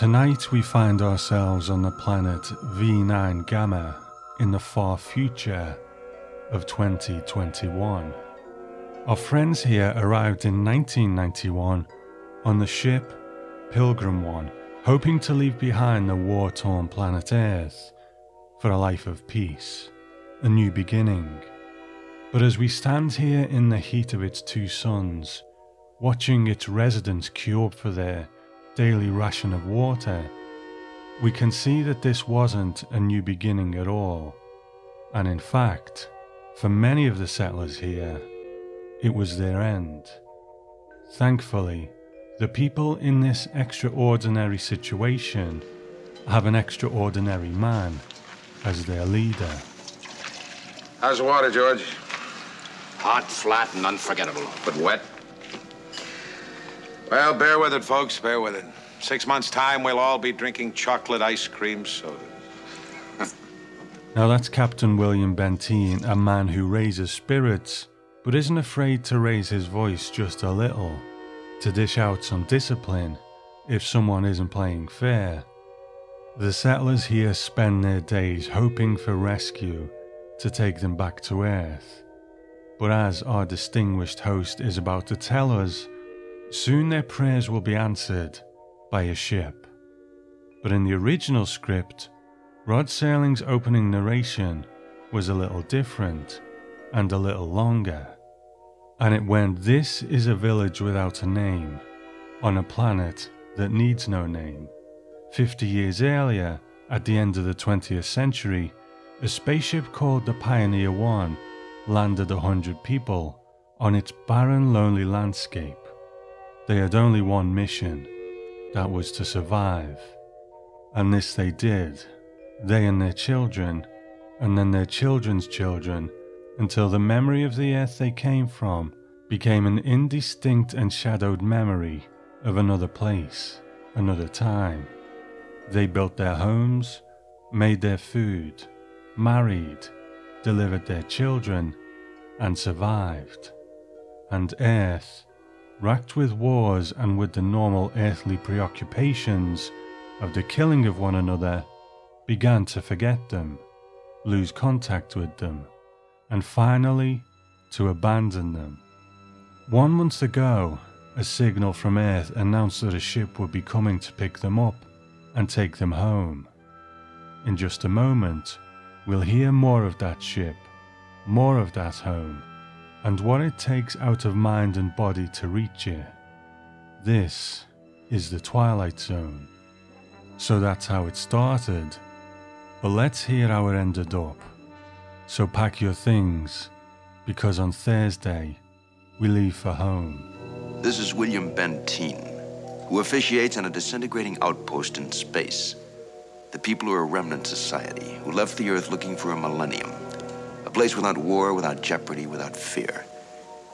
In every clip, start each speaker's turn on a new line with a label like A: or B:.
A: Tonight we find ourselves on the planet V9 Gamma in the far future of 2021. Our friends here arrived in 1991 on the ship Pilgrim 1, hoping to leave behind the war torn planet Earth for a life of peace, a new beginning. But as we stand here in the heat of its two suns, watching its residents queue up for their daily ration of water, we can see that this wasn't a new beginning at all. And in fact, for many of the settlers here, it was their end. Thankfully, the people in this extraordinary situation have an extraordinary man as their leader.
B: How's the water, George?
C: Hot, flat, and unforgettable.
B: But wet? Well, bear with it, folks. Bear with it. Six months' time, we'll all be drinking chocolate ice cream soda.
A: Now that's Captain William Benteen, a man who raises spirits, but isn't afraid to raise his voice just a little, to dish out some discipline if someone isn't playing fair. The settlers here spend their days hoping for rescue to take them back to Earth. But as our distinguished host is about to tell us, Soon their prayers will be answered by a ship. But in the original script, Rod Serling's opening narration was a little different and a little longer. And it went This is a village without a name, on a planet that needs no name. Fifty years earlier, at the end of the 20th century, a spaceship called the Pioneer 1 landed a hundred people on its barren, lonely landscape. They had only one mission that was to survive. And this they did, they and their children, and then their children's children, until the memory of the earth they came from became an indistinct and shadowed memory of another place, another time. They built their homes, made their food, married, delivered their children, and survived. And Earth racked with wars and with the normal earthly preoccupations of the killing of one another, began to forget them, lose contact with them, and finally to abandon them. One month ago, a signal from Earth announced that a ship would be coming to pick them up and take them home. In just a moment, we'll hear more of that ship, more of that home and what it takes out of mind and body to reach it. This is the Twilight Zone. So that's how it started. But let's hear how it ended up. So pack your things, because on Thursday, we leave for home.
D: This is William Benteen, who officiates on a disintegrating outpost in space. The people are a remnant society who left the Earth looking for a millennium a place without war, without jeopardy, without fear.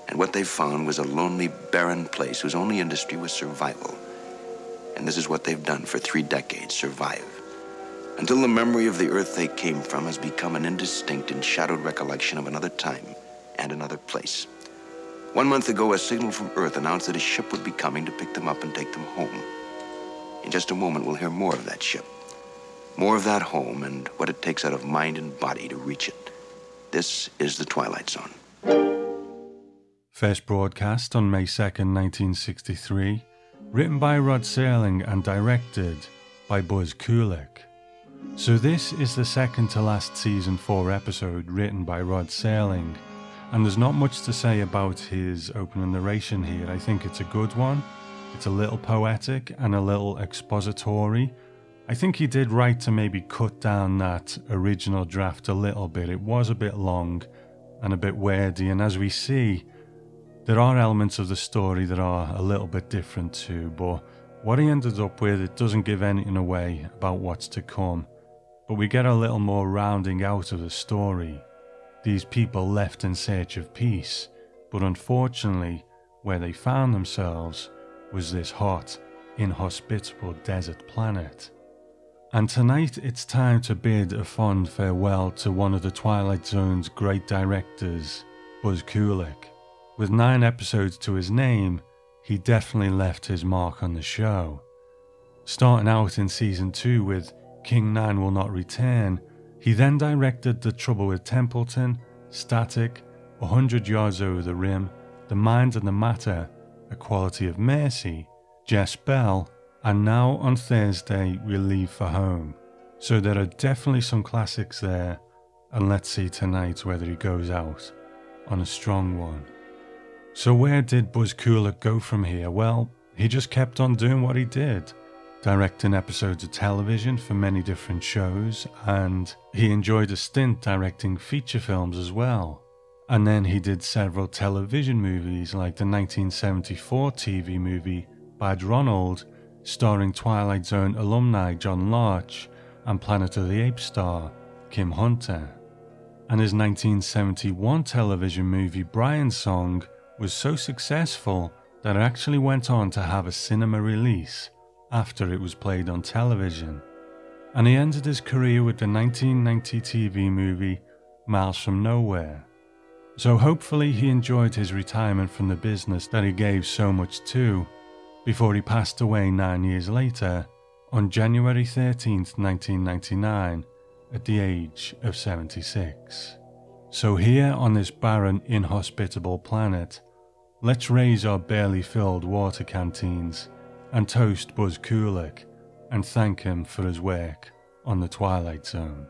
D: And what they found was a lonely, barren place whose only industry was survival. And this is what they've done for three decades survive. Until the memory of the earth they came from has become an indistinct and shadowed recollection of another time and another place. One month ago, a signal from Earth announced that a ship would be coming to pick them up and take them home. In just a moment, we'll hear more of that ship, more of that home, and what it takes out of mind and body to reach it. This is the Twilight Zone.
A: First broadcast on May 2nd, 1963, written by Rod Serling and directed by Buzz Kulik. So, this is the second to last season 4 episode written by Rod Serling, and there's not much to say about his opening narration here. I think it's a good one. It's a little poetic and a little expository, I think he did right to maybe cut down that original draft a little bit. It was a bit long and a bit wordy, and as we see, there are elements of the story that are a little bit different too, but what he ended up with, it doesn't give anything away about what's to come. But we get a little more rounding out of the story. These people left in search of peace, but unfortunately, where they found themselves was this hot, inhospitable desert planet. And tonight it's time to bid a fond farewell to one of the Twilight Zone's great directors, Buzz Kulik. With nine episodes to his name, he definitely left his mark on the show. Starting out in season 2 with King Nine Will Not Return, he then directed The Trouble with Templeton, Static, A Hundred Yards Over the Rim, The Mind and the Matter, A Quality of Mercy, Jess-Belle, and now on Thursday we'll leave for home. So there are definitely some classics there, and let's see tonight whether he goes out on a strong one. So where did Buzz Kulik go from here? Well, he just kept on doing what he did, directing episodes of television for many different shows, and he enjoyed a stint directing feature films as well. And then he did several television movies like the 1974 TV movie Bad Ronald starring Twilight Zone alumni John Larch and Planet of the Apes star Kim Hunter. And his 1971 television movie Brian's Song was so successful that it actually went on to have a cinema release after it was played on television. And he ended his career with the 1990 TV movie Miles from Nowhere. So hopefully he enjoyed his retirement from the business that he gave so much to before he passed away nine years later on January 13, 1999, at the age of 76. So, here on this barren, inhospitable planet, let's raise our barely filled water canteens and toast Buzz Kulik and thank him for his work on the Twilight Zone.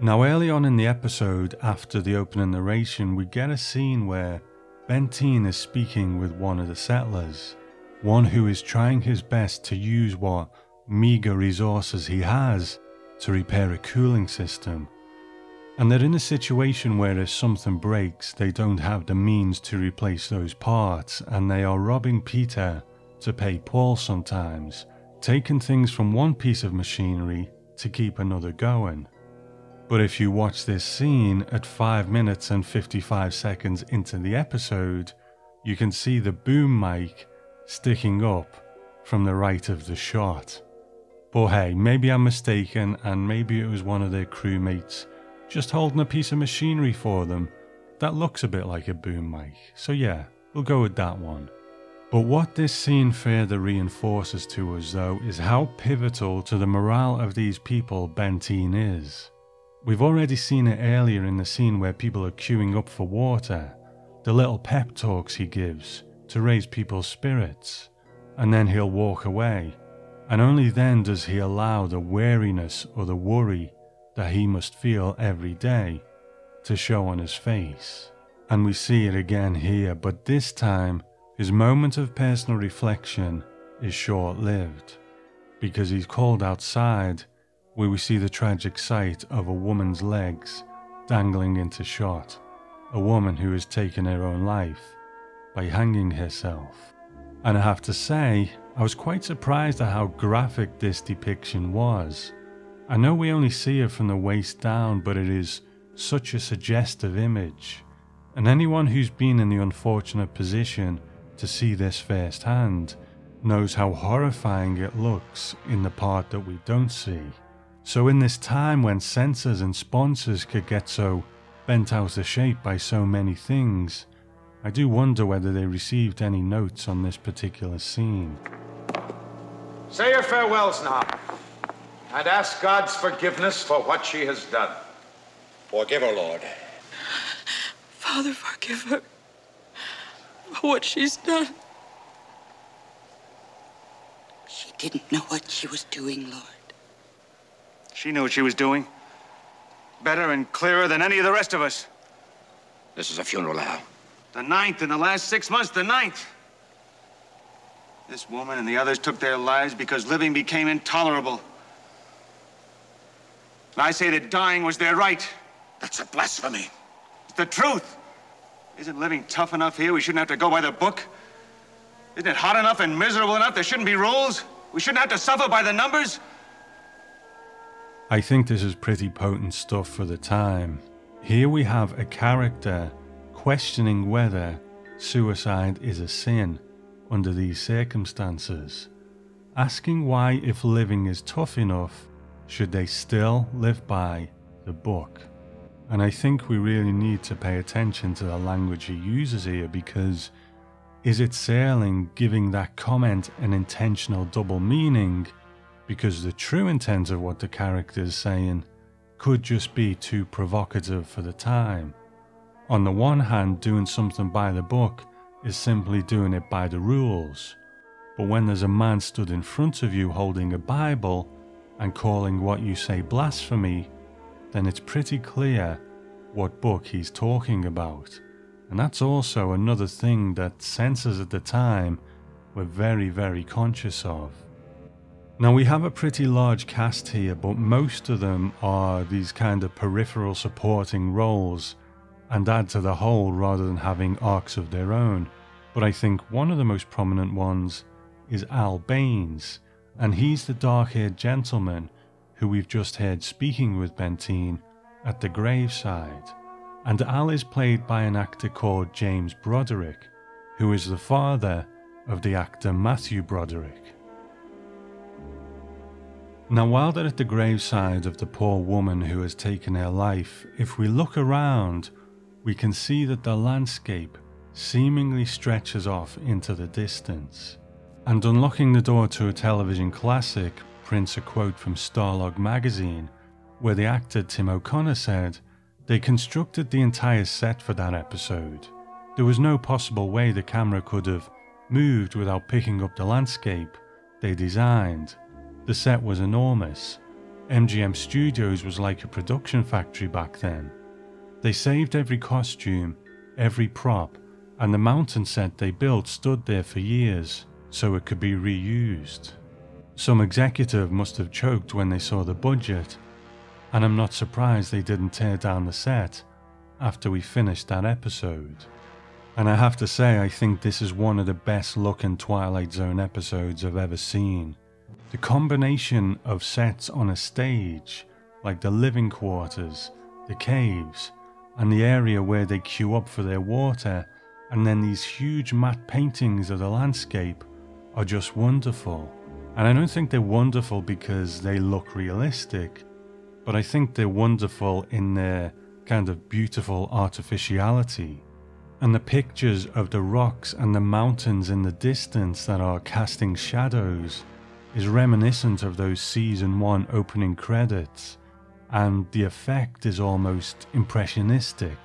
A: Now, early on in the episode, after the opening narration, we get a scene where Benteen is speaking with one of the settlers one who is trying his best to use what meager resources he has to repair a cooling system. And they're in a situation where if something breaks, they don't have the means to replace those parts, and they are robbing Peter to pay Paul sometimes, taking things from one piece of machinery to keep another going. But if you watch this scene at 5 minutes and 55 seconds into the episode, you can see the boom mic sticking up from the right of the shot. But hey, maybe I'm mistaken, and maybe it was one of their crewmates just holding a piece of machinery for them that looks a bit like a boom mic. So yeah, we'll go with that one. But what this scene further reinforces to us, though, is how pivotal to the morale of these people Benteen is. We've already seen it earlier in the scene where people are queuing up for water, the little pep talks he gives, to raise people's spirits, and then he'll walk away. And only then does he allow the weariness or the worry that he must feel every day to show on his face. And we see it again here, but this time his moment of personal reflection is short lived because he's called outside where we see the tragic sight of a woman's legs dangling into shot, a woman who has taken her own life by hanging herself. And I have to say, I was quite surprised at how graphic this depiction was. I know we only see her from the waist down, but it is such a suggestive image. And anyone who's been in the unfortunate position to see this firsthand knows how horrifying it looks in the part that we don't see. So, in this time when censors and sponsors could get so bent out of shape by so many things, I do wonder whether they received any notes on this particular scene.
B: Say your farewells now, and ask God's forgiveness for what she has done.
C: Forgive her, Lord.
E: Father, forgive her for what she's done.
F: She didn't know what she was doing, Lord.
G: She knew what she was doing. Better and clearer than any of the rest of us.
C: This is a funeral, Al.
G: The ninth in the last six months, the ninth. This woman and the others took their lives because living became intolerable. And I say that dying was their right.
C: That's a blasphemy.
G: It's the truth. Isn't living tough enough here? We shouldn't have to go by the book. Isn't it hot enough and miserable enough? There shouldn't be rules. We shouldn't have to suffer by the numbers.
A: I think this is pretty potent stuff for the time. Here we have a character questioning whether suicide is a sin under these circumstances, asking why, if living is tough enough, should they still live by the book. And I think we really need to pay attention to the language he uses here because is it Serling giving that comment an intentional double meaning? Because the true intent of what the character is saying could just be too provocative for the time. On the one hand, doing something by the book is simply doing it by the rules. But when there's a man stood in front of you holding a Bible and calling what you say blasphemy, then it's pretty clear what book he's talking about. And that's also another thing that censors at the time were very, very conscious of. Now, we have a pretty large cast here, but most of them are these kind of peripheral supporting roles and add to the whole rather than having arcs of their own. But I think one of the most prominent ones is Al Baines, and he's the dark haired gentleman who we've just heard speaking with Benteen at the graveside. And Al is played by an actor called James Broderick, who is the father of the actor Matthew Broderick. Now, while they're at the graveside of the poor woman who has taken her life, if we look around, we can see that the landscape seemingly stretches off into the distance. And unlocking the door to a television classic prints a quote from Starlog magazine, where the actor Tim O'Connor said, They constructed the entire set for that episode. There was no possible way the camera could have moved without picking up the landscape they designed. The set was enormous. MGM Studios was like a production factory back then. They saved every costume, every prop, and the mountain set they built stood there for years so it could be reused. Some executive must have choked when they saw the budget, and I'm not surprised they didn't tear down the set after we finished that episode. And I have to say, I think this is one of the best looking Twilight Zone episodes I've ever seen. The combination of sets on a stage, like the living quarters, the caves, and the area where they queue up for their water, and then these huge matte paintings of the landscape, are just wonderful. And I don't think they're wonderful because they look realistic, but I think they're wonderful in their kind of beautiful artificiality. And the pictures of the rocks and the mountains in the distance that are casting shadows is reminiscent of those season 1 opening credits, and the effect is almost impressionistic.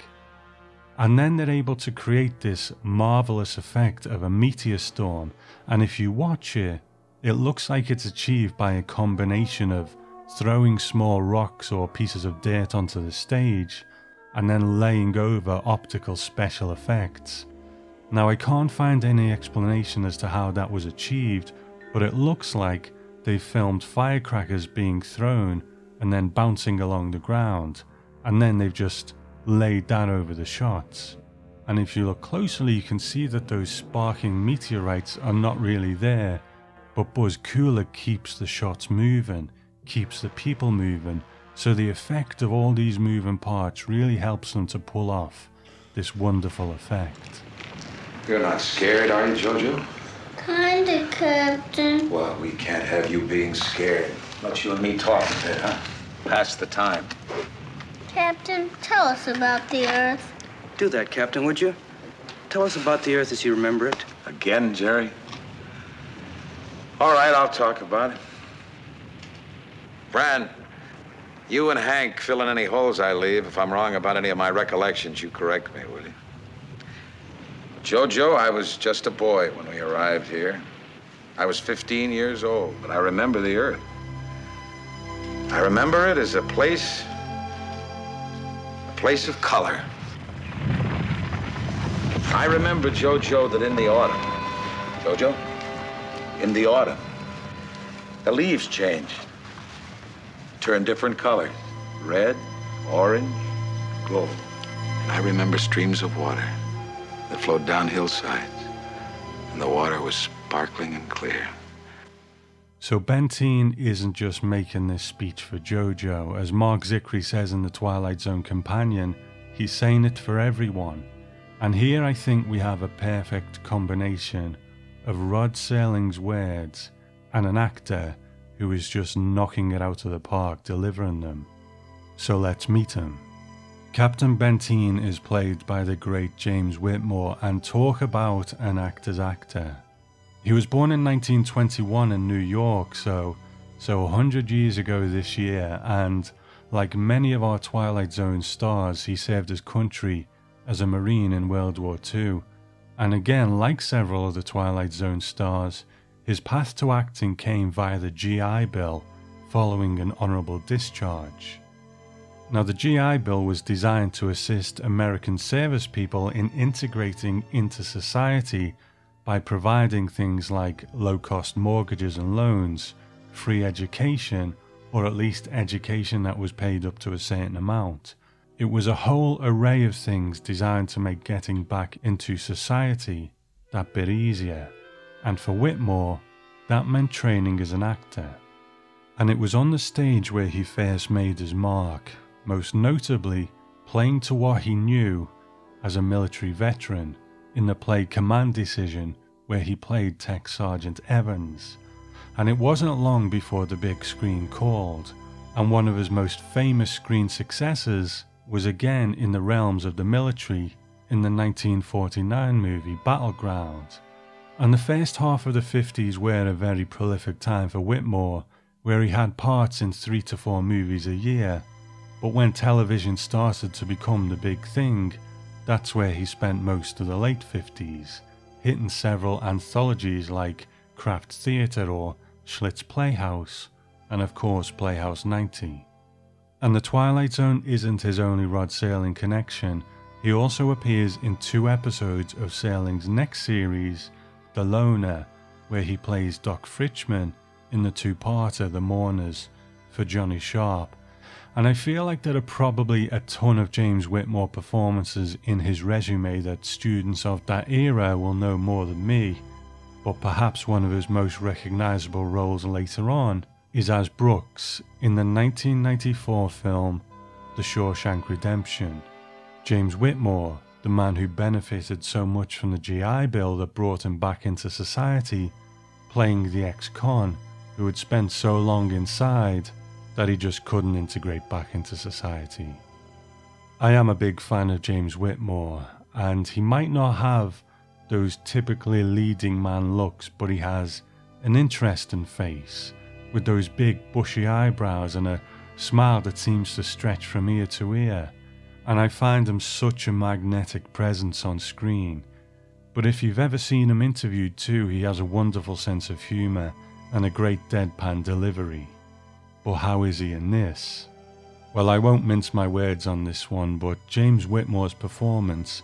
A: And then they're able to create this marvelous effect of a meteor storm, and if you watch it, it looks like it's achieved by a combination of throwing small rocks or pieces of dirt onto the stage and then laying over optical special effects. Now, I can't find any explanation as to how that was achieved, but it looks like they filmed firecrackers being thrown and then bouncing along the ground, and then they've just laid down over the shots. And if you look closely, you can see that those sparking meteorites are not really there, but Buzz Kulik keeps the shots moving, keeps the people moving, so the effect of all these moving parts really helps them to pull off this wonderful effect.
D: You're not scared, are you, Jojo?
H: Kinda, Captain.
D: Well, we can't have you being scared.
C: Let you and me talk a bit, huh? Pass the time.
H: Captain, tell us about the Earth.
I: Do that, Captain, would you? Tell us about the Earth as you remember it.
B: Again, Jerry? All right, I'll talk about it. Bran, you and Hank fill in any holes I leave. If I'm wrong about any of my recollections, you correct me, will you? Jojo, I was just a boy when we arrived here. I was 15 years old, but I remember the Earth. I remember it as a place, a place of color. I remember, Jojo, that in the autumn, Jojo, in the autumn, the leaves change, turn different colors. red, orange, gold. And I remember streams of water that flowed down hillsides, and the water was sparkling and clear.
A: So Benteen isn't just making this speech for Jojo. As Marc Zicree says in The Twilight Zone Companion, he's saying it for everyone. And here I think we have a perfect combination of Rod Serling's words and an actor who is just knocking it out of the park delivering them. So let's meet him. Captain Benteen is played by the great James Whitmore, and talk about an actor's actor. He was born in 1921 in New York, so so 100 years ago this year, and like many of our Twilight Zone stars, he served his country as a Marine in World War II. And again, like several of the Twilight Zone stars, his path to acting came via the GI Bill following an honourable discharge. Now, the GI Bill was designed to assist American service people in integrating into society by providing things like low cost mortgages and loans, free education, or at least education that was paid up to a certain amount. It was a whole array of things designed to make getting back into society that bit easier. And for Whitmore, that meant training as an actor. And it was on the stage where he first made his mark, most notably playing to what he knew as a military veteran in the play Command Decision, where he played Tech Sergeant Evans. And it wasn't long before the big screen called, and one of his most famous screen successes was again in the realms of the military in the 1949 movie Battleground. And the first half of the 50s were a very prolific time for Whitmore, where he had parts in three to four movies a year. But when television started to become the big thing, that's where he spent most of the late 50s, hitting several anthologies like Kraft Theatre or Schlitz Playhouse, and of course Playhouse 90. And The Twilight Zone isn't his only Rod Serling connection. He also appears in two episodes of Serling's next series, The Loner, where he plays Doc Fritchman in the two parter The Mourners for Johnny Sharp. And I feel like there are probably a ton of James Whitmore performances in his resume that students of that era will know more than me, but perhaps one of his most recognizable roles later on is as Brooks in the 1994 film The Shawshank Redemption. James Whitmore, the man who benefited so much from the GI Bill that brought him back into society, playing the ex con who had spent so long inside that he just couldn't integrate back into society. I am a big fan of James Whitmore, and he might not have those typically leading man looks, but he has an interesting face with those big bushy eyebrows and a smile that seems to stretch from ear to ear. And I find him such a magnetic presence on screen. But if you've ever seen him interviewed too, he has a wonderful sense of humour and a great deadpan delivery. But how is he in this? Well, I won't mince my words on this one, but James Whitmore's performance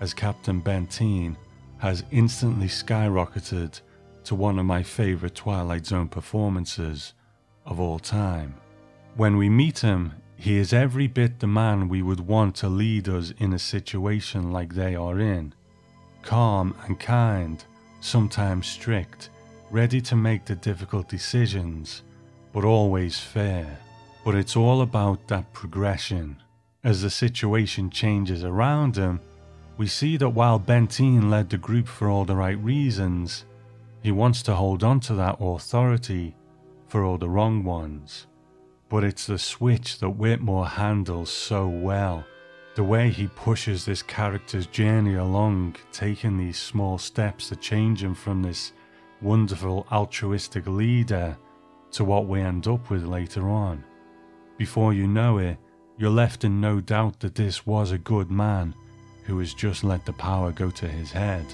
A: as Captain Benteen has instantly skyrocketed to one of my favourite Twilight Zone performances of all time. When we meet him, he is every bit the man we would want to lead us in a situation like they are in. Calm and kind, sometimes strict, ready to make the difficult decisions, but always fair. But it's all about that progression. As the situation changes around him, we see that while Benteen led the group for all the right reasons, he wants to hold on to that authority for all the wrong ones. But it's the switch that Whitmore handles so well. The way he pushes this character's journey along, taking these small steps to change him from this wonderful altruistic leader to what we end up with later on. Before you know it, you're left in no doubt that this was a good man who has just let the power go to his head.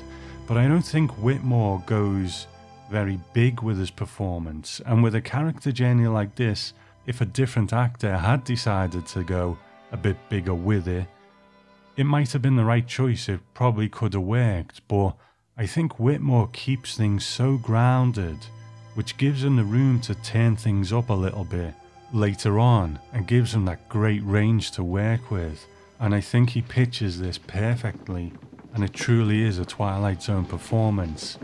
A: But I don't think Whitmore goes very big with his performance, and with a character journey like this, if a different actor had decided to go a bit bigger with it, it might have been the right choice, it probably could have worked, but I think Whitmore keeps things so grounded, which gives him the room to turn things up a little bit later on and gives him that great range to work with. And I think he pitches this perfectly, and it truly is a Twilight Zone performance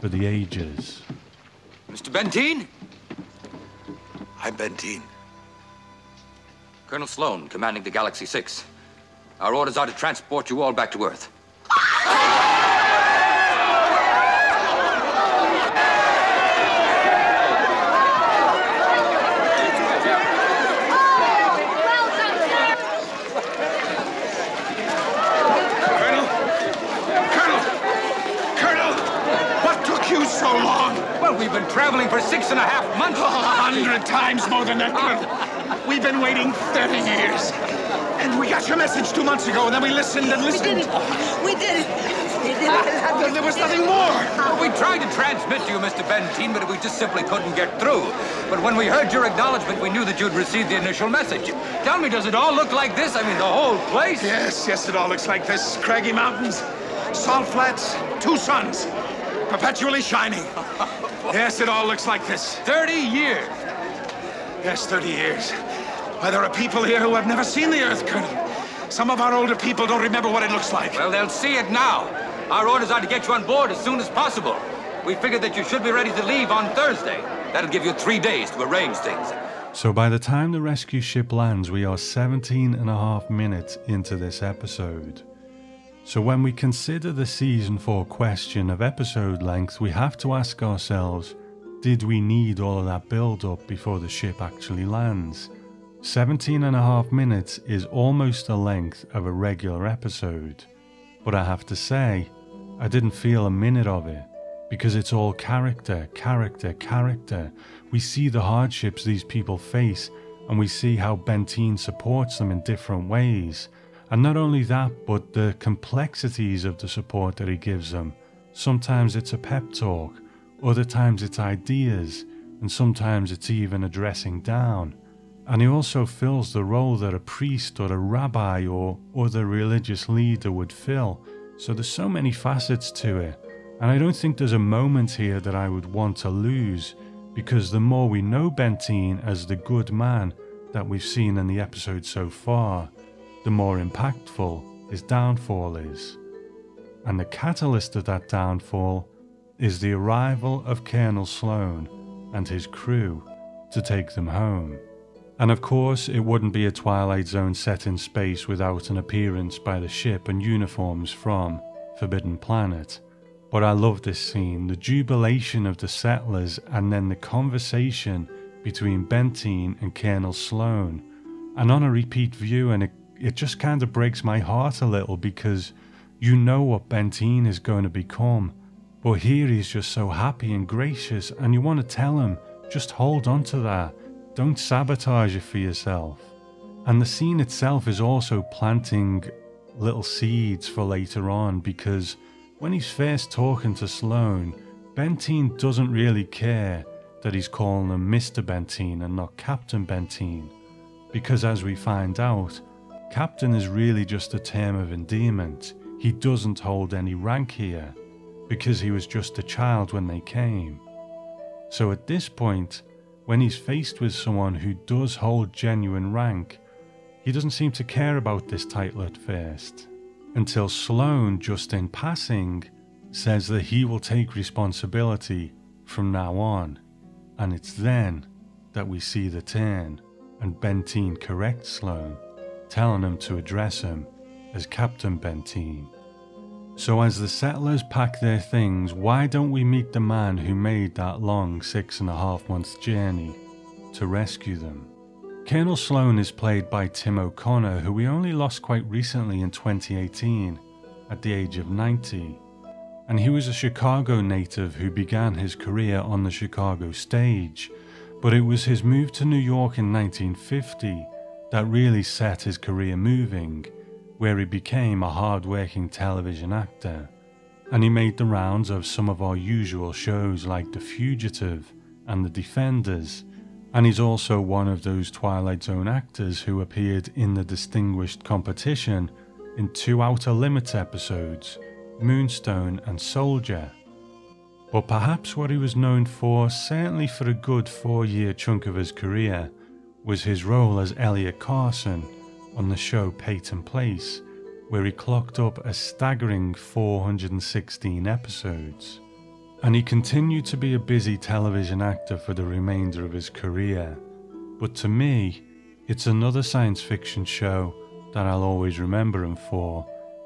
A: for the ages.
J: Mr. Benteen?
K: I'm Benteen.
J: Colonel Sloan, commanding the Galaxy 6. Our orders are to transport you all back to Earth.
B: Colonel? Colonel! Colonel! What took you so long?
J: Well, we've been traveling for six and a half months.
B: Oh, a hundred times more than that, Colonel. We've been waiting 30 years. And we got your message two months ago, and then we listened and listened.
F: We did it. We did ah,
B: There- There was nothing more.
J: Well, we tried to transmit to you, Mr. Benteen, but we just simply couldn't get through. But when we heard your acknowledgement, we knew that you'd received the initial message. Tell me, does it all look like this? I mean, the whole place?
B: Yes, yes, it all looks like this. Craggy mountains, salt flats, two suns, perpetually shining. Yes, it all looks like this.
J: 30 years.
B: Yes, 30 years. Why, there are people here who have never seen the Earth, Colonel. Some of our older people don't remember what it looks like.
J: Well, they'll see it now. Our orders are to get you on board as soon as possible. We figured that you should be ready to leave on Thursday. That'll give you three days to arrange things.
A: So by the time the rescue ship lands, we are 17 and a half minutes into this episode. So when we consider the season 4 question of episode length, we have to ask ourselves did we need all of that build up before the ship actually lands? 17 and a half minutes is almost the length of a regular episode. But I have to say, I didn't feel a minute of it because it's all character, character, character. We see the hardships these people face and we see how Benteen supports them in different ways. And not only that, but the complexities of the support that he gives them. Sometimes it's a pep talk, other times it's ideas, and sometimes it's even a dressing down. And he also fills the role that a priest or a rabbi or other religious leader would fill. So there's so many facets to it. And I don't think there's a moment here that I would want to lose, because the more we know Benteen as the good man that we've seen in the episode so far, the more impactful his downfall is. And the catalyst of that downfall is the arrival of Colonel Sloan and his crew to take them home. And of course, it wouldn't be a Twilight Zone set in space without an appearance by the ship and uniforms from Forbidden Planet. But I love this scene the jubilation of the settlers, and then the conversation between Benteen and Colonel Sloan. And on a repeat view, and it, it just kind of breaks my heart a little because you know what Benteen is going to become. But here he's just so happy and gracious, and you want to tell him, just hold on to that. Don't sabotage it for yourself. And the scene itself is also planting little seeds for later on because when he's first talking to Sloan, Benteen doesn't really care that he's calling him Mr. Benteen and not Captain Benteen. Because as we find out, Captain is really just a term of endearment. He doesn't hold any rank here because he was just a child when they came. So at this point, when he's faced with someone who does hold genuine rank, he doesn't seem to care about this title at first. Until Sloan, just in passing, says that he will take responsibility from now on. And it's then that we see the turn, and Benteen corrects Sloan, telling him to address him as Captain Benteen. So, as the settlers pack their things, why don't we meet the man who made that long six and a half months journey to rescue them? Colonel Sloan is played by Tim O'Connor, who we only lost quite recently in 2018 at the age of 90. And he was a Chicago native who began his career on the Chicago stage, but it was his move to New York in 1950 that really set his career moving where he became a hard working television actor. And he made the rounds of some of our usual shows like The Fugitive and The Defenders. And he's also one of those Twilight Zone actors who appeared in the distinguished competition in two Outer Limits episodes, Moonstone and Soldier. But perhaps what he was known for, certainly for a good four year chunk of his career, was his role as Elliot Carson on the show Peyton Place, where he clocked up a staggering 416 episodes. And he continued to be a busy television actor for the remainder of his career. But to me, it's another science fiction show that I'll always remember him for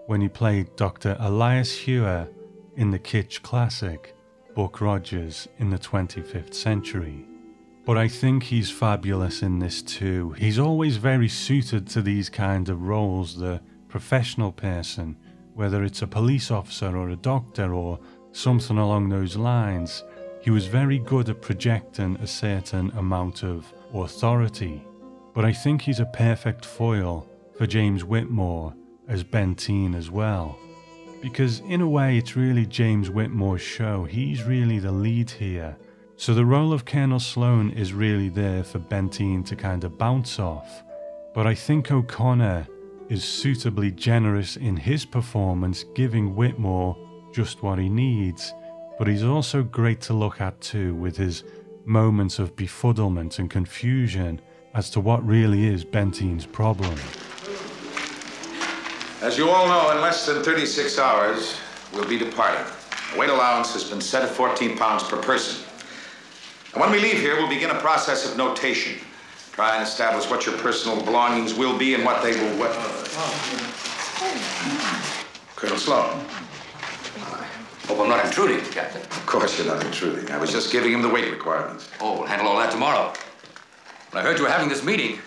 A: when he played Dr. Elias Huer in the kitsch classic Buck Rogers in the 25th century. But I think he's fabulous in this too. He's always very suited to these kind of roles, the professional person, whether it's a police officer or a doctor or something along those lines. He was very good at projecting a certain amount of authority. But I think he's a perfect foil for James Whitmore as Benteen as well. Because in a way, it's really James Whitmore's show. He's really the lead here. So the role of Colonel Sloan is really there for Benteen to kind of bounce off. But I think O'Connor is suitably generous in his performance, giving Whitmore just what he needs. But he's also great to look at too, with his moments of befuddlement and confusion as to what really is Benteen's problem.
B: As you all know, in less than 36 hours, we'll be departing. The weight allowance has been set at 14 pounds per person. And when we leave here, we'll begin a process of notation. Try and establish what your personal belongings will be and what they will weigh. Colonel Sloan.
J: Hope I'm not intruding, Captain.
B: Of course you're not intruding. I was just giving him the weight requirements.
J: Oh, we'll handle all that tomorrow. When I heard you were having this meeting,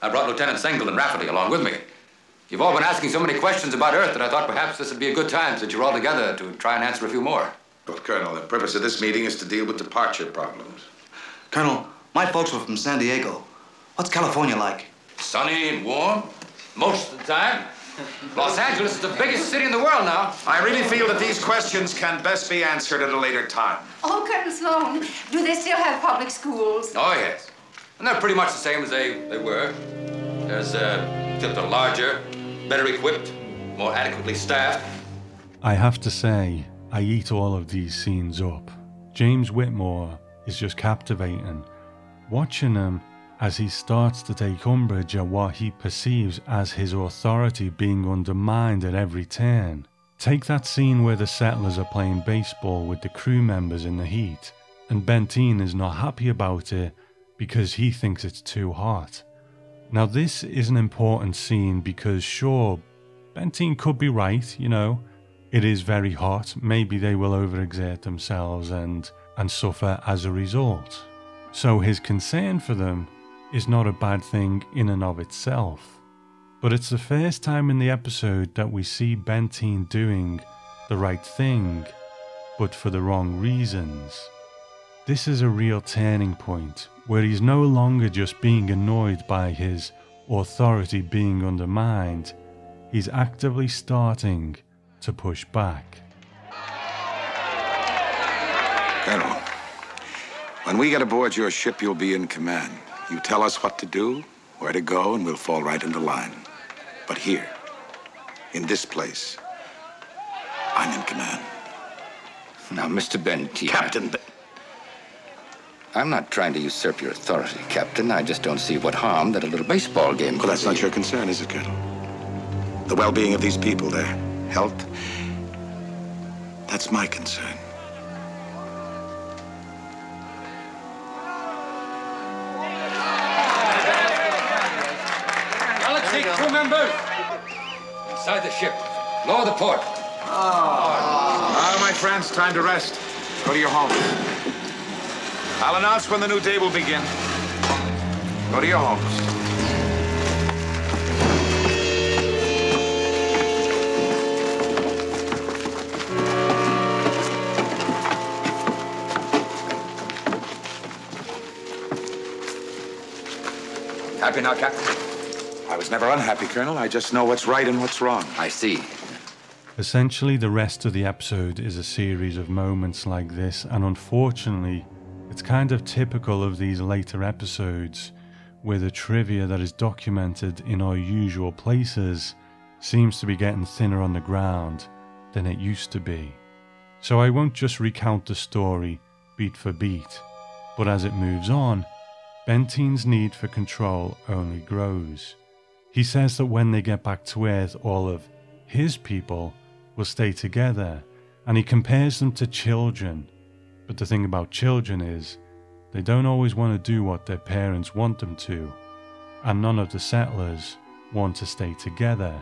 J: I brought Lieutenant Sengel and Rafferty along with me. You've all been asking so many questions about Earth that I thought perhaps this would be a good time since you're all together to try and answer a few more.
B: Well, Colonel, the purpose of this meeting is to deal with departure problems.
L: Colonel, my folks were from San Diego. What's California like?
J: Sunny and warm, most of the time. Los Angeles is the biggest city in the world now.
B: I really feel that these questions can best be answered at a later time.
M: Oh, Colonel Sloan, do they still have public schools?
J: Oh, yes. And they're pretty much the same as they, they were. There's, uh, except they're larger, better equipped, more adequately staffed.
A: I have to say, I eat all of these scenes up. James Whitmore is just captivating. Watching him as he starts to take umbrage at what he perceives as his authority being undermined at every turn. Take that scene where the settlers are playing baseball with the crew members in the heat, and Benteen is not happy about it because he thinks it's too hot. Now, this is an important scene because, sure, Benteen could be right, you know. It is very hot. Maybe they will overexert themselves and, and suffer as a result. So, his concern for them is not a bad thing in and of itself. But it's the first time in the episode that we see Benteen doing the right thing, but for the wrong reasons. This is a real turning point where he's no longer just being annoyed by his authority being undermined, he's actively starting to push back.
B: Colonel, when we get aboard your ship, you'll be in command. You tell us what to do, where to go, and we'll fall right into line. But here, in this place, I'm in command.
C: Now, Mr. Benteen.
B: Captain Ben-
C: I'm not trying to usurp your authority, Captain. I just don't see what harm that a little baseball game
B: Well, that's
C: be.
B: not your concern, is it, Colonel? The well being of these people, their health. That's my concern.
J: Galaxy crew members! Inside the ship. Lower the port.
B: Ah, my friends, time to rest. Go to your homes. I'll announce when the new day will begin. Go to your homes.
J: Happy now, Captain?
B: I was never unhappy, Colonel. I just know what's right and what's wrong.
J: I see.
A: Essentially, the rest of the episode is a series of moments like this, and unfortunately, it's kind of typical of these later episodes where the trivia that is documented in our usual places seems to be getting thinner on the ground than it used to be. So I won't just recount the story beat for beat, but as it moves on, Benteen's need for control only grows. He says that when they get back to Earth, all of his people will stay together, and he compares them to children. But the thing about children is, they don't always want to do what their parents want them to, and none of the settlers want to stay together.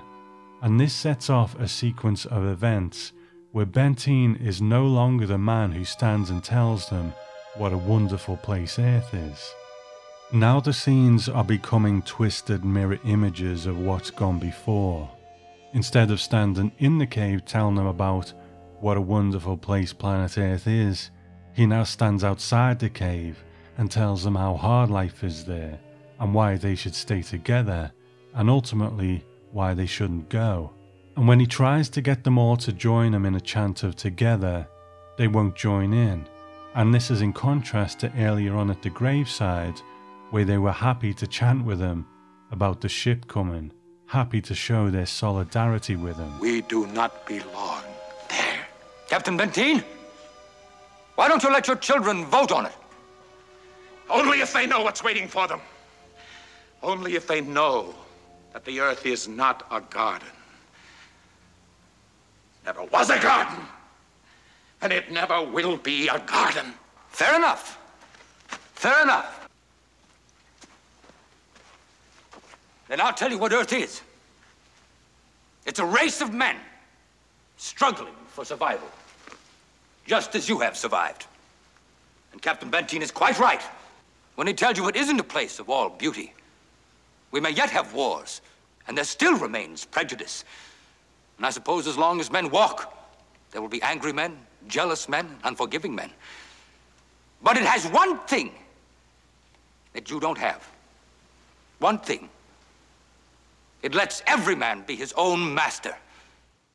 A: And this sets off a sequence of events where Benteen is no longer the man who stands and tells them what a wonderful place Earth is. Now the scenes are becoming twisted mirror images of what's gone before. Instead of standing in the cave telling them about what a wonderful place planet Earth is, he now stands outside the cave and tells them how hard life is there and why they should stay together and ultimately why they shouldn't go. And when he tries to get them all to join him in a chant of together, they won't join in. And this is in contrast to earlier on at the graveside where they were happy to chant with him about the ship coming, happy to show their solidarity with him.
K: We do not belong there.
J: Captain Benteen, why don't you let your children vote on it?
B: Only if they know what's waiting for them. Only if they know that the earth is not a garden. Never was a garden. And it never will be a garden.
J: Fair enough. Fair enough. Then I'll tell you what Earth is. It's a race of men struggling for survival, just as you have survived. And Captain Benteen is quite right when he tells you it isn't a place of all beauty. We may yet have wars, and there still remains prejudice. And I suppose as long as men walk, there will be angry men, jealous men, unforgiving men. But it has one thing that you don't have. One thing it lets every man be his own master.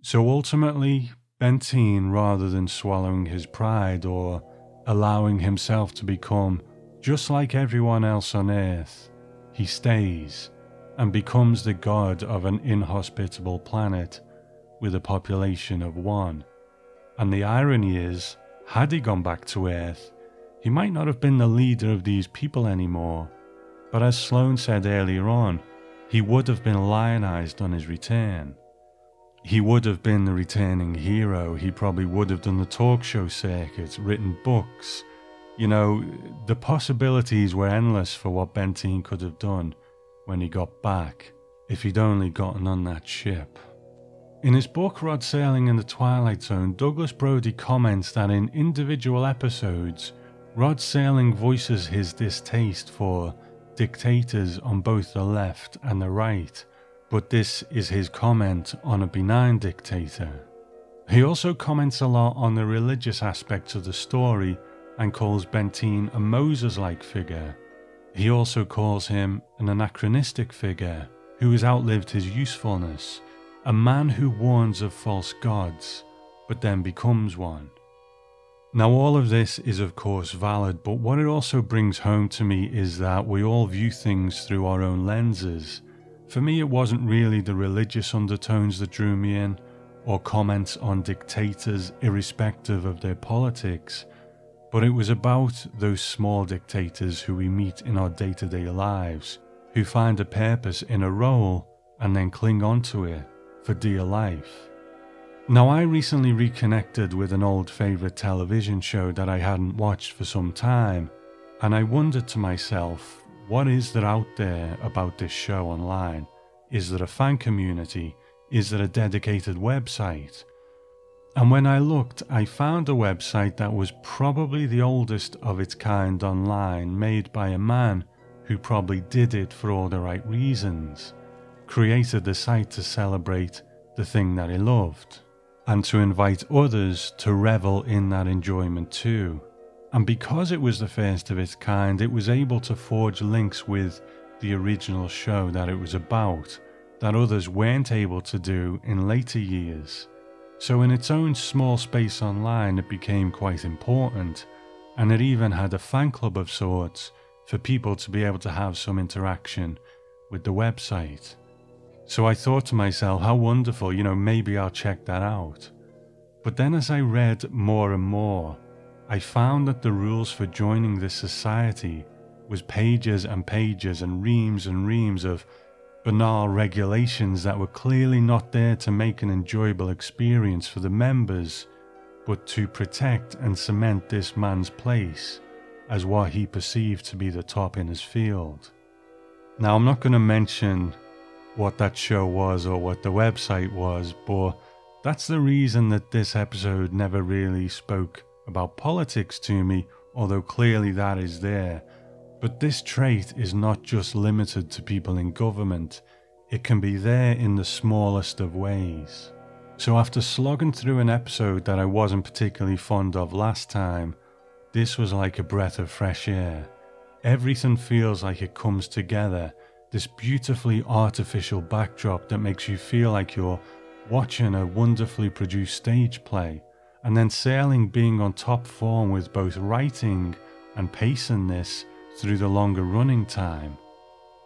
A: So ultimately, Benteen, rather than swallowing his pride or allowing himself to become just like everyone else on earth, he stays and becomes the god of an inhospitable planet with a population of one. And the irony is, had he gone back to Earth, he might not have been the leader of these people anymore. But as Sloane said earlier on, he would have been lionized on his return. He would have been the returning hero. He probably would have done the talk show circuit, written books. You know, the possibilities were endless for what Benteen could have done when he got back if he'd only gotten on that ship. In his book Rod Serling in the Twilight Zone, Douglas Brode comments that in individual episodes, Rod Serling voices his distaste for dictators on both the left and the right, but this is his comment on a benign dictator. He also comments a lot on the religious aspects of the story and calls Benteen a Moses like figure. He also calls him an anachronistic figure who has outlived his usefulness, a man who warns of false gods, but then becomes one. Now, all of this is, of course, valid, but what it also brings home to me is that we all view things through our own lenses. For me, it wasn't really the religious undertones that drew me in, or comments on dictators irrespective of their politics, but it was about those small dictators who we meet in our day to day lives, who find a purpose in a role and then cling onto it for dear life. Now, I recently reconnected with an old favourite television show that I hadn't watched for some time, and I wondered to myself, what is there out there about this show online? Is there a fan community? Is there a dedicated website? And when I looked, I found a website that was probably the oldest of its kind online, made by a man who probably did it for all the right reasons, created the site to celebrate the thing that he loved and to invite others to revel in that enjoyment too. And because it was the first of its kind, it was able to forge links with the original show that it was about that others weren't able to do in later years. So, in its own small space online, it became quite important, and it even had a fan club of sorts for people to be able to have some interaction with the website. So I thought to myself, how wonderful, you know, maybe I'll check that out. But then as I read more and more, I found that the rules for joining this society was pages and pages and reams and reams of banal regulations that were clearly not there to make an enjoyable experience for the members, but to protect and cement this man's place as what he perceived to be the top in his field. Now, I'm not going to mention what that show was or what the website was, but that's the reason that this episode never really spoke about politics to me, although clearly that is there. But this trait is not just limited to people in government, it can be there in the smallest of ways. So, after slogging through an episode that I wasn't particularly fond of last time, this was like a breath of fresh air. Everything feels like it comes together, this beautifully artificial backdrop that makes you feel like you're watching a wonderfully produced stage play, and then Serling being on top form with both writing and pacing this through the longer running time.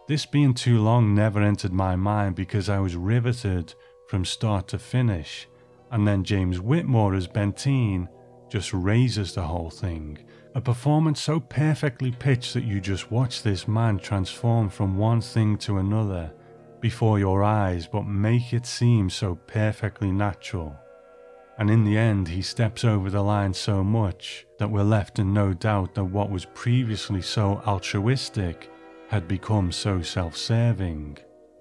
A: This being too long never entered my mind because I was riveted from start to finish, and then James Whitmore as Benteen just raises the whole thing. A performance so perfectly pitched that you just watch this man transform from one thing to another before your eyes, but make it seem so perfectly natural. And in the end, he steps over the line so much that we're left in no doubt that what was previously so altruistic had become so self serving.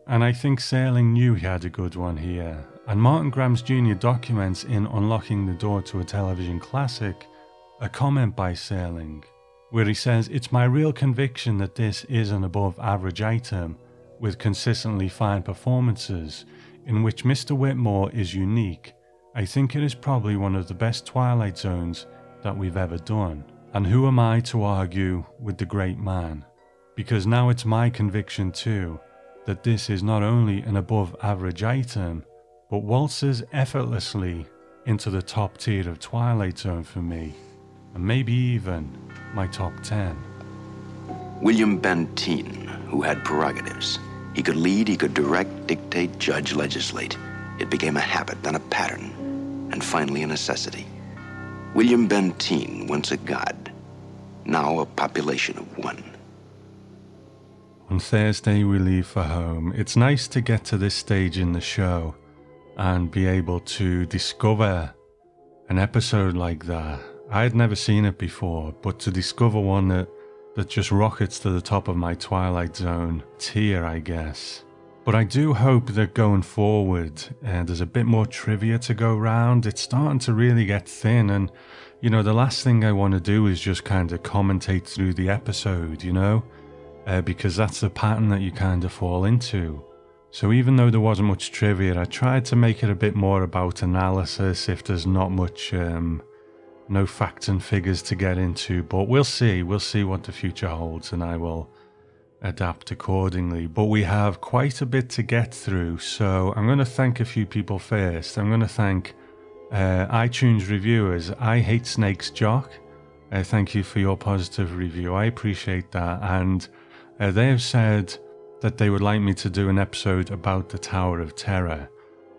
A: And I think Serling knew he had a good one here. And Martin Grams Jr. documents in Unlocking the Door to a Television Classic a comment by Serling, where he says, It's my real conviction that this is an above average item with consistently fine performances, in which Mr. Whitmore is unique I think it is probably one of the best Twilight Zones that we've ever done. And who am I to argue with the great man? Because now it's my conviction too that this is not only an above average item, but waltzes effortlessly into the top tier of Twilight Zone for me, and maybe even my top 10.
D: William Benteen, who had prerogatives. He could lead, he could direct, dictate, judge, legislate. It became a habit, then a pattern and finally a necessity. William Benteen, once a god, now a population of one.
A: On Thursday, we leave for home. It's nice to get to this stage in the show and be able to discover an episode like that. I had never seen it before, but to discover one that, that just rockets to the top of my Twilight Zone tier, I guess, but I do hope that going forward, uh, there's a bit more trivia to go round. It's starting to really get thin, and you know, the last thing I want to do is just kind of commentate through the episode, you know, uh, because that's the pattern that you kind of fall into. So even though there wasn't much trivia, I tried to make it a bit more about analysis. If there's not much, um, no facts and figures to get into, but we'll see. We'll see what the future holds, and I will adapt accordingly. But we have quite a bit to get through, so I'm going to thank a few people first. I'm going to thank uh, iTunes reviewers. I Hate Snakes Jock. Uh, thank you for your positive review. I appreciate that. And uh, they have said that they would like me to do an episode about the Tower of Terror.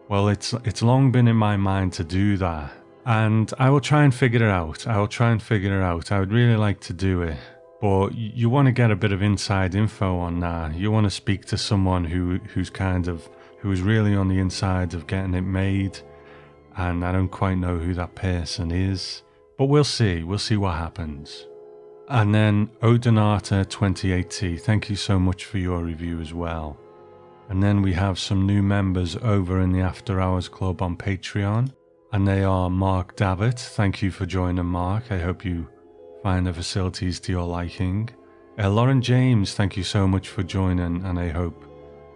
A: Well, it's it's long been in my mind to do that, and I will try and figure it out. I will try and figure it out. I would really like to do it but you want to get a bit of inside info on that. You want to speak to someone who who's kind of who's really on the inside of getting it made, and I don't quite know who that person is, but we'll see. We'll see what happens. And then Odonata 2080, thank you so much for your review as well. And then we have some new members over in the After Hours Club on Patreon, and they are Mark Davitt. Thank you for joining, Mark. I hope you find the facilities to your liking. Uh, Lauren James, thank you so much for joining, and I hope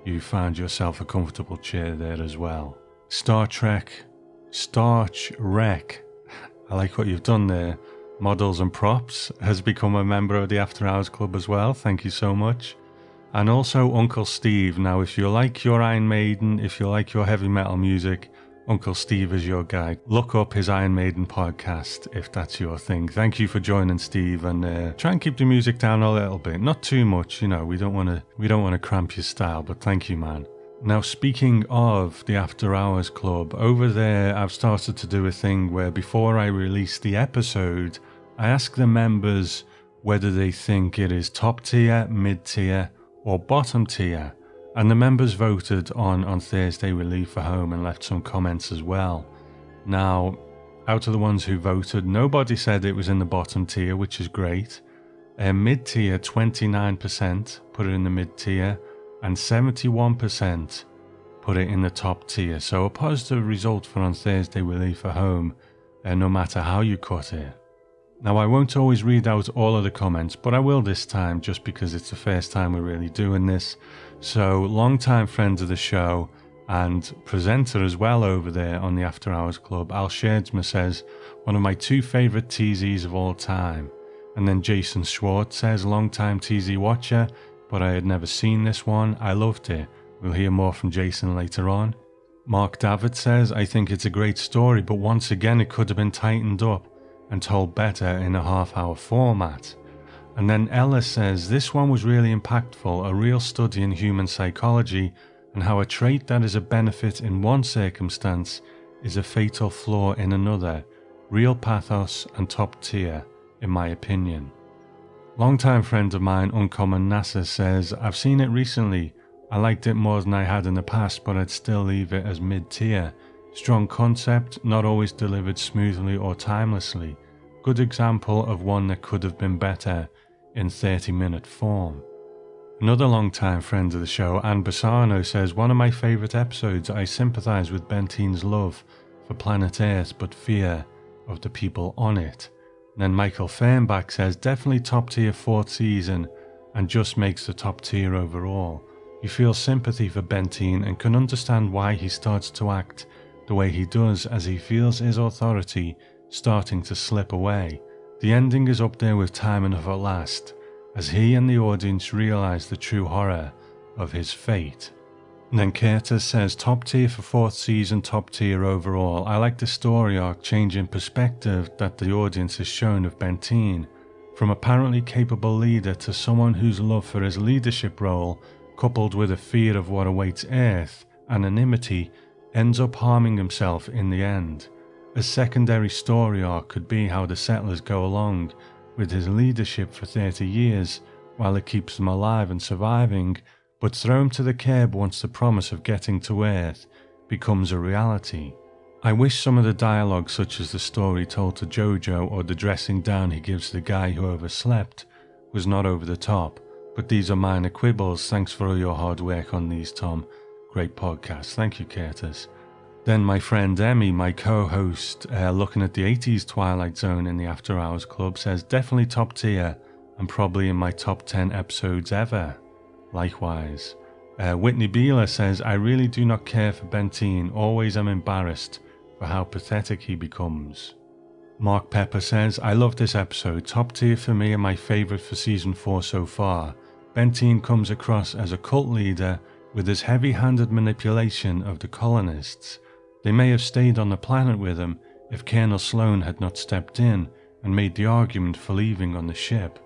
A: you found yourself a comfortable chair there as well. Star Trek, Starch Wreck, I like what you've done there. Models and Props has become a member of the After Hours Club as well. Thank you so much. And also Uncle Steve. Now, if you like your Iron Maiden, if you like your heavy metal music, Uncle Steve is your guy. Look up his Iron Maiden podcast if that's your thing. Thank you for joining, Steve, and uh, try and keep the music down a little bit, not too much. You know, we don't want to we don't want to cramp your style, but thank you, man. Now, speaking of the After Hours Club, over there I've started to do a thing where before I release the episode, I ask the members whether they think it is top tier, mid tier, or bottom tier. And the members voted on on Thursday we Leave for Home and left some comments as well. Now, out of the ones who voted, nobody said it was in the bottom tier, which is great. Uh, mid tier, 29% put it in the mid tier, and 71% put it in the top tier. So a positive result for on Thursday we Leave for Home, uh, no matter how you cut it. Now, I won't always read out all of the comments, but I will this time just because it's the first time we're really doing this. So, long-time friend of the show and presenter as well over there on the After Hours Club, Al Sherdsma says, one of my two favourite TZs of all time. And then Jason Schwartz says, long-time TZ watcher, but I had never seen this one. I loved it. We'll hear more from Jason later on. Mark David says, I think it's a great story, but once again it could have been tightened up and told better in a half hour format. And then Ella says this one was really impactful, a real study in human psychology and how a trait that is a benefit in one circumstance is a fatal flaw in another. Real pathos and top tier, in my opinion. Longtime friend of mine, Uncommon Nasa, says, I've seen it recently. I liked it more than I had in the past, but I'd still leave it as mid tier. Strong concept, not always delivered smoothly or timelessly. Good example of one that could have been better in 30 minute form. Another long-time friend of the show, Anne Bassano, says one of my favourite episodes. I sympathise with Benteen's love for planet Earth, but fear of the people on it. And then Michael Fernbach says definitely top tier fourth season, and just makes the top tier overall. You feel sympathy for Benteen and can understand why he starts to act the way he does as he feels his authority starting to slip away. The ending is up there with time enough at last, as he and the audience realise the true horror of his fate. And says, top tier for fourth season, top tier overall. I like the story arc change in perspective that the audience has shown of Benteen. From apparently capable leader to someone whose love for his leadership role, coupled with a fear of what awaits Earth, anonymity, ends up harming himself in the end. A secondary story arc could be how the settlers go along with his leadership for 30 years while it keeps them alive and surviving, but throw him to the curb once the promise of getting to Earth becomes a reality. I wish some of the dialogue, such as the story told to Jojo or the dressing down he gives the guy who overslept, was not over the top, but these are minor quibbles. Thanks for all your hard work on these, Tom. Great podcast. Thank you, Curtis. Then my friend Emmy, my co-host, uh, looking at the 80s Twilight Zone in the After Hours Club, says definitely top tier and probably in my top 10 episodes ever. Likewise. Uh, Whitney Beeler says, I really do not care for Benteen, always am embarrassed for how pathetic he becomes. Mark Pepper says, I love this episode, top tier for me and my favourite for season 4 so far. Benteen comes across as a cult leader with his heavy handed manipulation of the colonists. They may have stayed on the planet with him if Colonel Sloane had not stepped in and made the argument for leaving on the ship.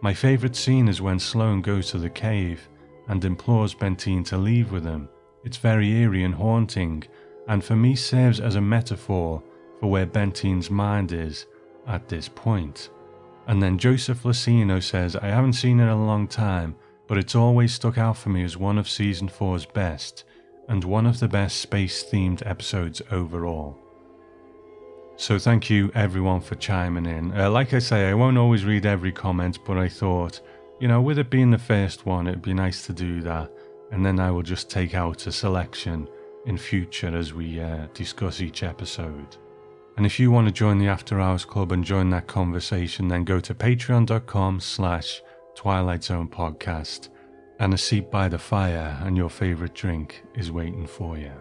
A: My favourite scene is when Sloane goes to the cave and implores Benteen to leave with him. It's very eerie and haunting, and for me serves as a metaphor for where Benteen's mind is at this point. And then Joseph Lucino says, I haven't seen it in a long time, but it's always stuck out for me as one of season 4's best, and one of the best space themed episodes overall. So, thank you everyone for chiming in. Uh, like I say, I won't always read every comment, but I thought, you know, with it being the first one, it'd be nice to do that, and then I will just take out a selection in future as we uh, discuss each episode. And if you want to join the After Hours Club and join that conversation, then go to patreon.com slash Twilight Zone podcast, and a seat by the fire and your favourite drink is waiting for you.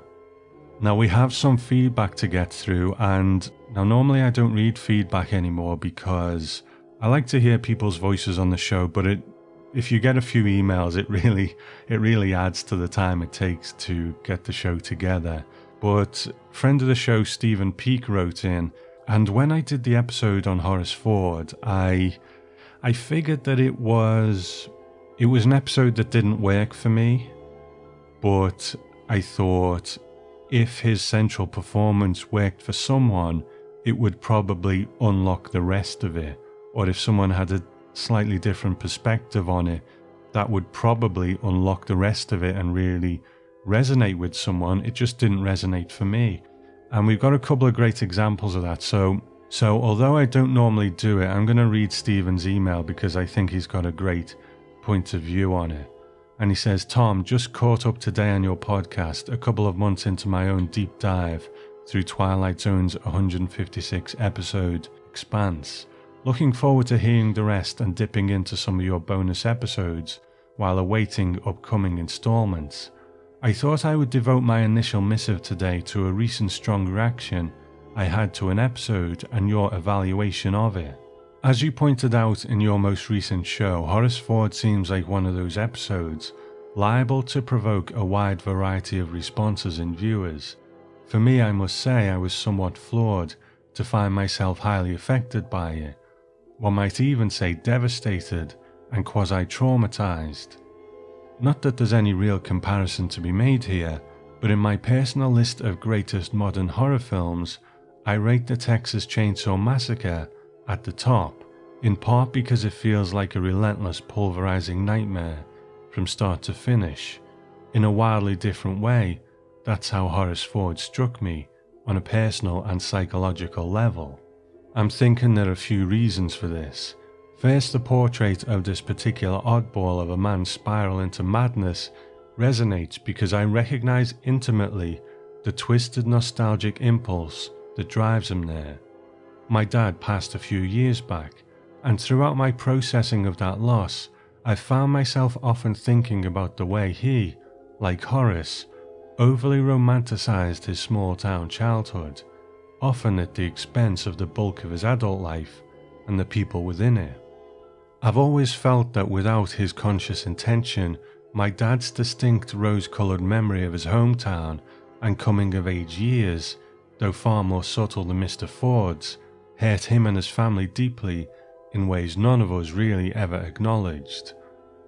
A: Now, we have some feedback to get through, and now normally I don't read feedback anymore because I like to hear people's voices on the show, but it if you get a few emails, it really it really adds to the time it takes to get the show together. But friend of the show Stephen Peak wrote in, and when I did the episode on Horace Ford, I I figured that it was it was an episode that didn't work for me, but I thought if his central performance worked for someone, it would probably unlock the rest of it. Or if someone had a slightly different perspective on it that would probably unlock the rest of it and really resonate with someone. It just didn't resonate for me. And we've got a couple of great examples of that. So, so although I don't normally do it, I'm going to read Stephen's email because I think he's got a great point of view on it. And he says, Tom, just caught up today on your podcast, a couple of months into my own deep dive through Twilight Zone's 156 episode expanse. Looking forward to hearing the rest and dipping into some of your bonus episodes while awaiting upcoming installments. I thought I would devote my initial missive today to a recent strong reaction I had to an episode and your evaluation of it. As you pointed out in your most recent show, Horace Ford seems like one of those episodes liable to provoke a wide variety of responses in viewers. For me, I must say I was somewhat floored to find myself highly affected by it. One might even say devastated and quasi traumatized. Not that there's any real comparison to be made here, but in my personal list of greatest modern horror films, I rate the Texas Chainsaw Massacre at the top, in part because it feels like a relentless pulverizing nightmare from start to finish. In a wildly different way, that's how Horace Ford struck me on a personal and psychological level. I'm thinking there are a few reasons for this. First, the portrait of this particular oddball of a man spiral into madness resonates because I recognize intimately the twisted nostalgic impulse that drives him there. My dad passed a few years back, and throughout my processing of that loss, I found myself often thinking about the way he, like Horace, overly romanticized his small town childhood, often at the expense of the bulk of his adult life and the people within it. I've always felt that without his conscious intention, my dad's distinct rose coloured memory of his hometown and coming of age years, though far more subtle than Mr. Ford's, hurt him and his family deeply in ways none of us really ever acknowledged.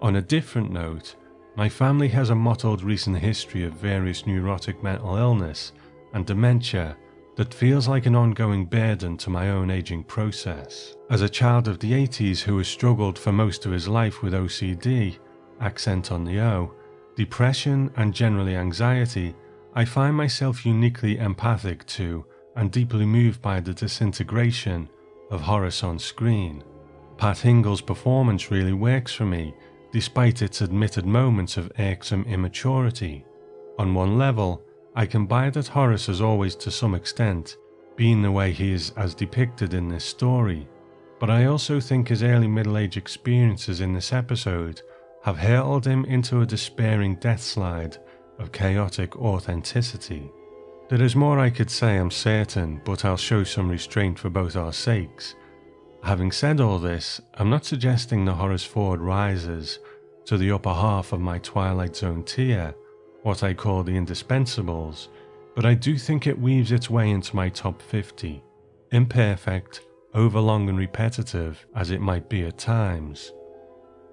A: On a different note, my family has a mottled recent history of various neurotic mental illness and dementia that feels like an ongoing burden to my own aging process. As a child of the 80s who has struggled for most of his life with OCD, accent on the O, depression, and generally anxiety, I find myself uniquely empathic to and deeply moved by the disintegration of Horace on screen. Pat Hingle's performance really works for me, despite its admitted moments of irksome immaturity. On one level, I can buy that Horace has always, to some extent, been the way he is as depicted in this story, but I also think his early middle age experiences in this episode have hurled him into a despairing death slide of chaotic authenticity. There is more I could say, I'm certain, but I'll show some restraint for both our sakes. Having said all this, I'm not suggesting that Horace Ford rises to the upper half of my Twilight Zone tier what I call the indispensables, but I do think it weaves its way into my top 50. Imperfect, overlong and repetitive as it might be at times.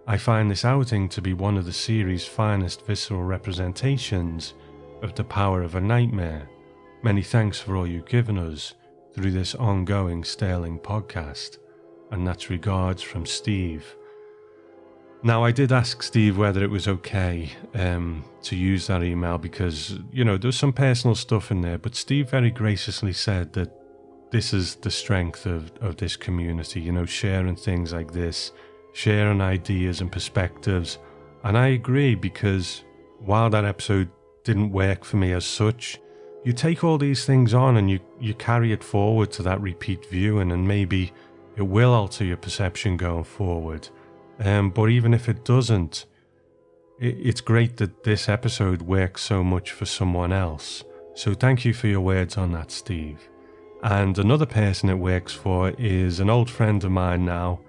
A: I find this outing to be one of the series' finest visceral representations of the power of a nightmare. Many thanks for all you've given us through this ongoing Sterling podcast, and that's regards from Steve. Now, I did ask Steve whether it was okay um, to use that email because, you know, there's some personal stuff in there, but Steve very graciously said that this is the strength of, of this community, you know, sharing things like this, sharing ideas and perspectives. And I agree because while that episode didn't work for me as such, you take all these things on and you, you carry it forward to that repeat viewing, and maybe it will alter your perception going forward. Um, but even if it doesn't, it, it's great that this episode works so much for someone else. So thank you for your words on that, Steve. And another person it works for is an old friend of mine now,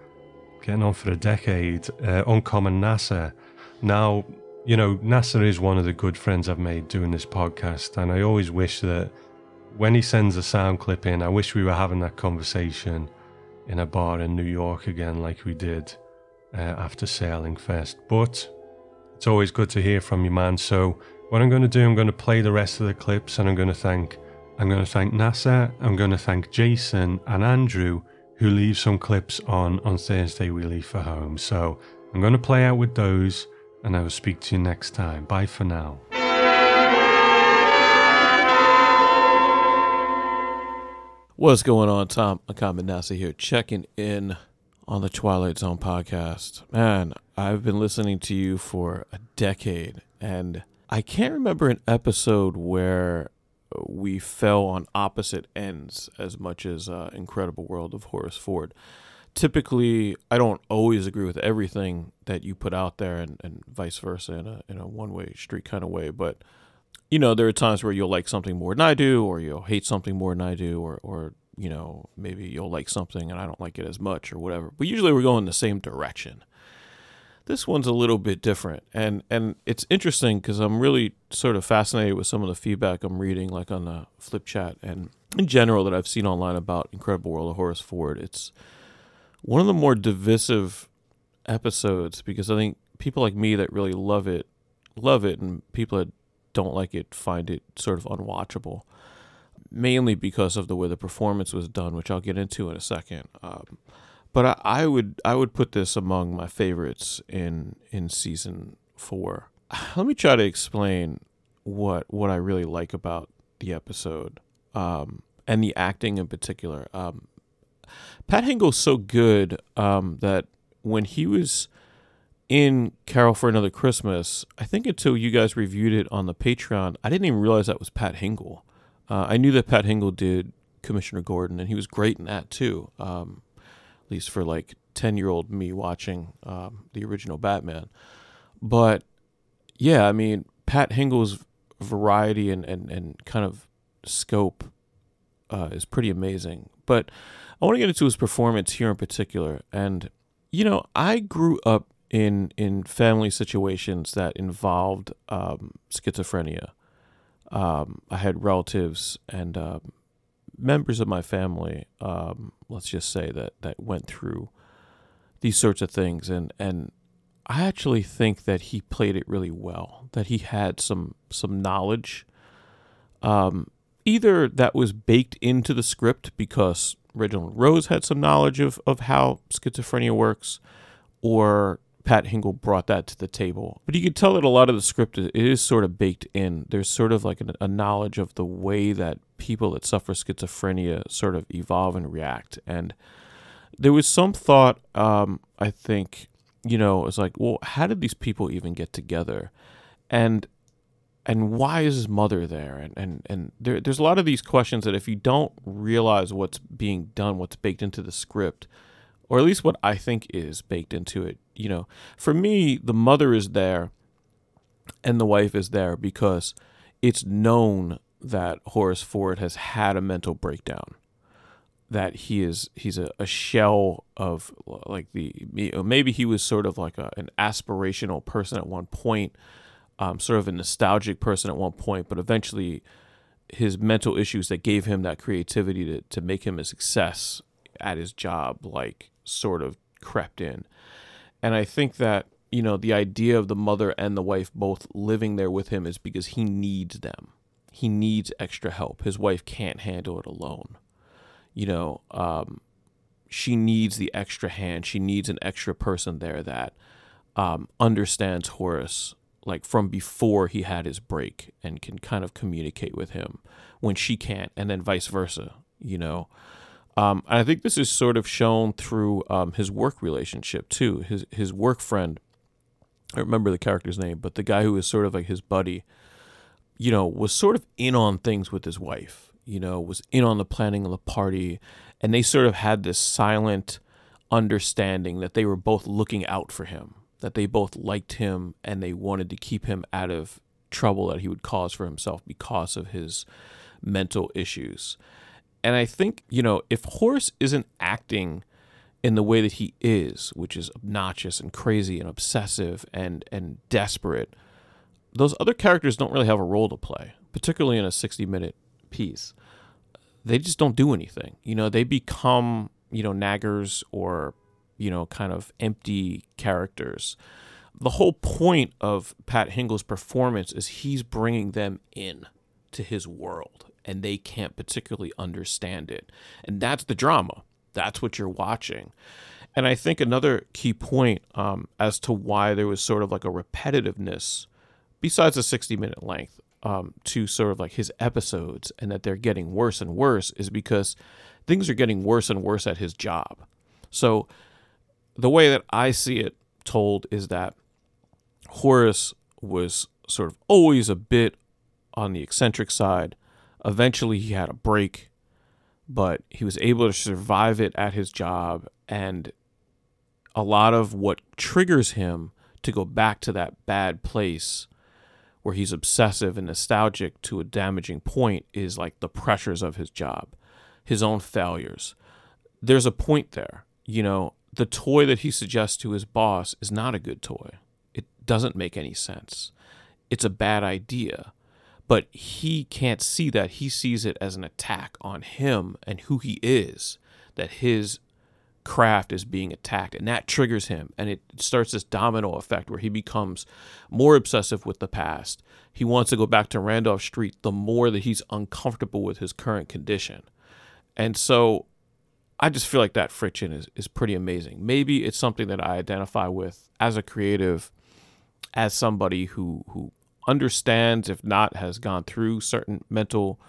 A: getting on for a decade, uh, Uncommon Nasa. Now, you know, Nasa is one of the good friends I've made doing this podcast, and I always wish that when he sends a sound clip in, I wish we were having that conversation in a bar in New York again, like we did uh, after sailing first. But it's always good to hear from you, man. So what I'm going to do, I'm going to play the rest of the clips, and I'm going to thank, I'm going to thank Nasa, I'm going to thank Jason and Andrew who leave some clips on on Thursday we leave for home. So I'm going to play out with those and I will speak to you next time. Bye for now.
N: What's going on, Tom Uncommon Nasa here, checking in on the Twilight Zone podcast. Man, I've been listening to you for a decade, and I can't remember an episode where we fell on opposite ends as much as uh, Incredible World of Horace Ford. Typically, I don't always agree with everything that you put out there, and, and vice versa in a in a one way street kind of way. But you know, there are times where you'll like something more than I do, or you'll hate something more than I do, or or you know, maybe you'll like something and I don't like it as much, or whatever. But usually, we're going the same direction this one's a little bit different and and it's interesting because i'm really sort of fascinated with some of the feedback i'm reading like on the flip chat and in general that i've seen online about incredible world of horace ford it's one of the more divisive episodes because i think people like me that really love it love it and people that don't like it find it sort of unwatchable mainly because of the way the performance was done which i'll get into in a second um, but I, I would I would put this among my favorites in in season four. Let me try to explain what what I really like about the episode um, and the acting in particular. Um, Pat Hingle's so good um, that when he was in Carol for Another Christmas, I think until you guys reviewed it on the Patreon, I didn't even realize that was Pat Hingle. Uh, I knew that Pat Hingle did Commissioner Gordon, and he was great in that too. Um, at least for like 10 year old me watching um, the original Batman. But yeah, I mean, Pat Hingle's variety and, and, and kind of scope uh, is pretty amazing. But I want to get into his performance here in particular. And, you know, I grew up in, in family situations that involved um, schizophrenia. Um, I had relatives and um, members of my family, um, let's just say that that went through these sorts of things, and and I actually think that he played it really well. That he had some some knowledge, um, either that was baked into the script because Reginald Rose had some knowledge of of how schizophrenia works, or Pat Hingle brought that to the table. But you can tell that a lot of the script is, is sort of baked in. There's sort of like a, a knowledge of the way that people that suffer schizophrenia sort of evolve and react. And there was some thought, um, I think, you know, it's like, well, how did these people even get together? And and why is his mother there? And and and there, there's a lot of these questions that if you don't realize what's being done, what's baked into the script, or at least what I think is baked into it, you know, for me, the mother is there and the wife is there because it's known that Horace Ford has had a mental breakdown. That he is he's a, a shell of like the maybe he was sort of like a, an aspirational person at one point, um, sort of a nostalgic person at one point, but eventually his mental issues that gave him that creativity to, to make him a success at his job like sort of crept in. And I think that, you know, the idea of the mother and the wife both living there with him is because he needs them. He needs extra help. His wife can't handle it alone. You know, um, she needs the extra hand. She needs an extra person there that um, understands Horace like from before he had his break and can kind of communicate with him when she can't, and then vice versa. You know, um, and I think this is sort of shown through um, his work relationship too. His his work friend, I remember the character's name, but the guy who was sort of like his buddy, you know, was sort of in on things with his wife. You know, was in on the planning of the party, and they sort of had this silent understanding that they were both looking out for him, that they both liked him, and they wanted to keep him out of trouble that he would cause for himself because of his mental issues. And I think, you know, if Horace isn't acting in the way that he is, which is obnoxious and crazy and obsessive and and desperate, those other characters don't really have a role to play, particularly in a 60 minute piece. They just don't do anything. You know, they become, you know, naggers or, you know, kind of empty characters. The whole point of Pat Hingle's performance is he's bringing them in to his world and they can't particularly understand it. And that's the drama. that's what you're watching. And I think another key point um, as to why there was sort of like a repetitiveness, besides the 60 minute length, um, to sort of like his episodes and that they're getting worse and worse is because things are getting worse and worse at his job. So the way that I see it told is that Horace was sort of always a bit on the eccentric side. Eventually, he had a break, but he was able to survive it at his job. And a lot of what triggers him to go back to that bad place where he's obsessive and nostalgic to a damaging point is like the pressures of his job, his own failures. There's a point there. You know, the toy that he suggests to his boss is not a good toy. It doesn't make any sense. It's a bad idea. But he can't see that. He sees it as an attack on him and who he is, that his craft is being attacked. And that triggers him. And it starts this domino effect where he becomes more obsessive with the past. He wants to go back to Randolph Street the more that he's uncomfortable with his current condition. And so I just feel like that friction is, is pretty amazing. Maybe it's something that I identify with as a creative, as somebody who who understands, if not has gone through certain mental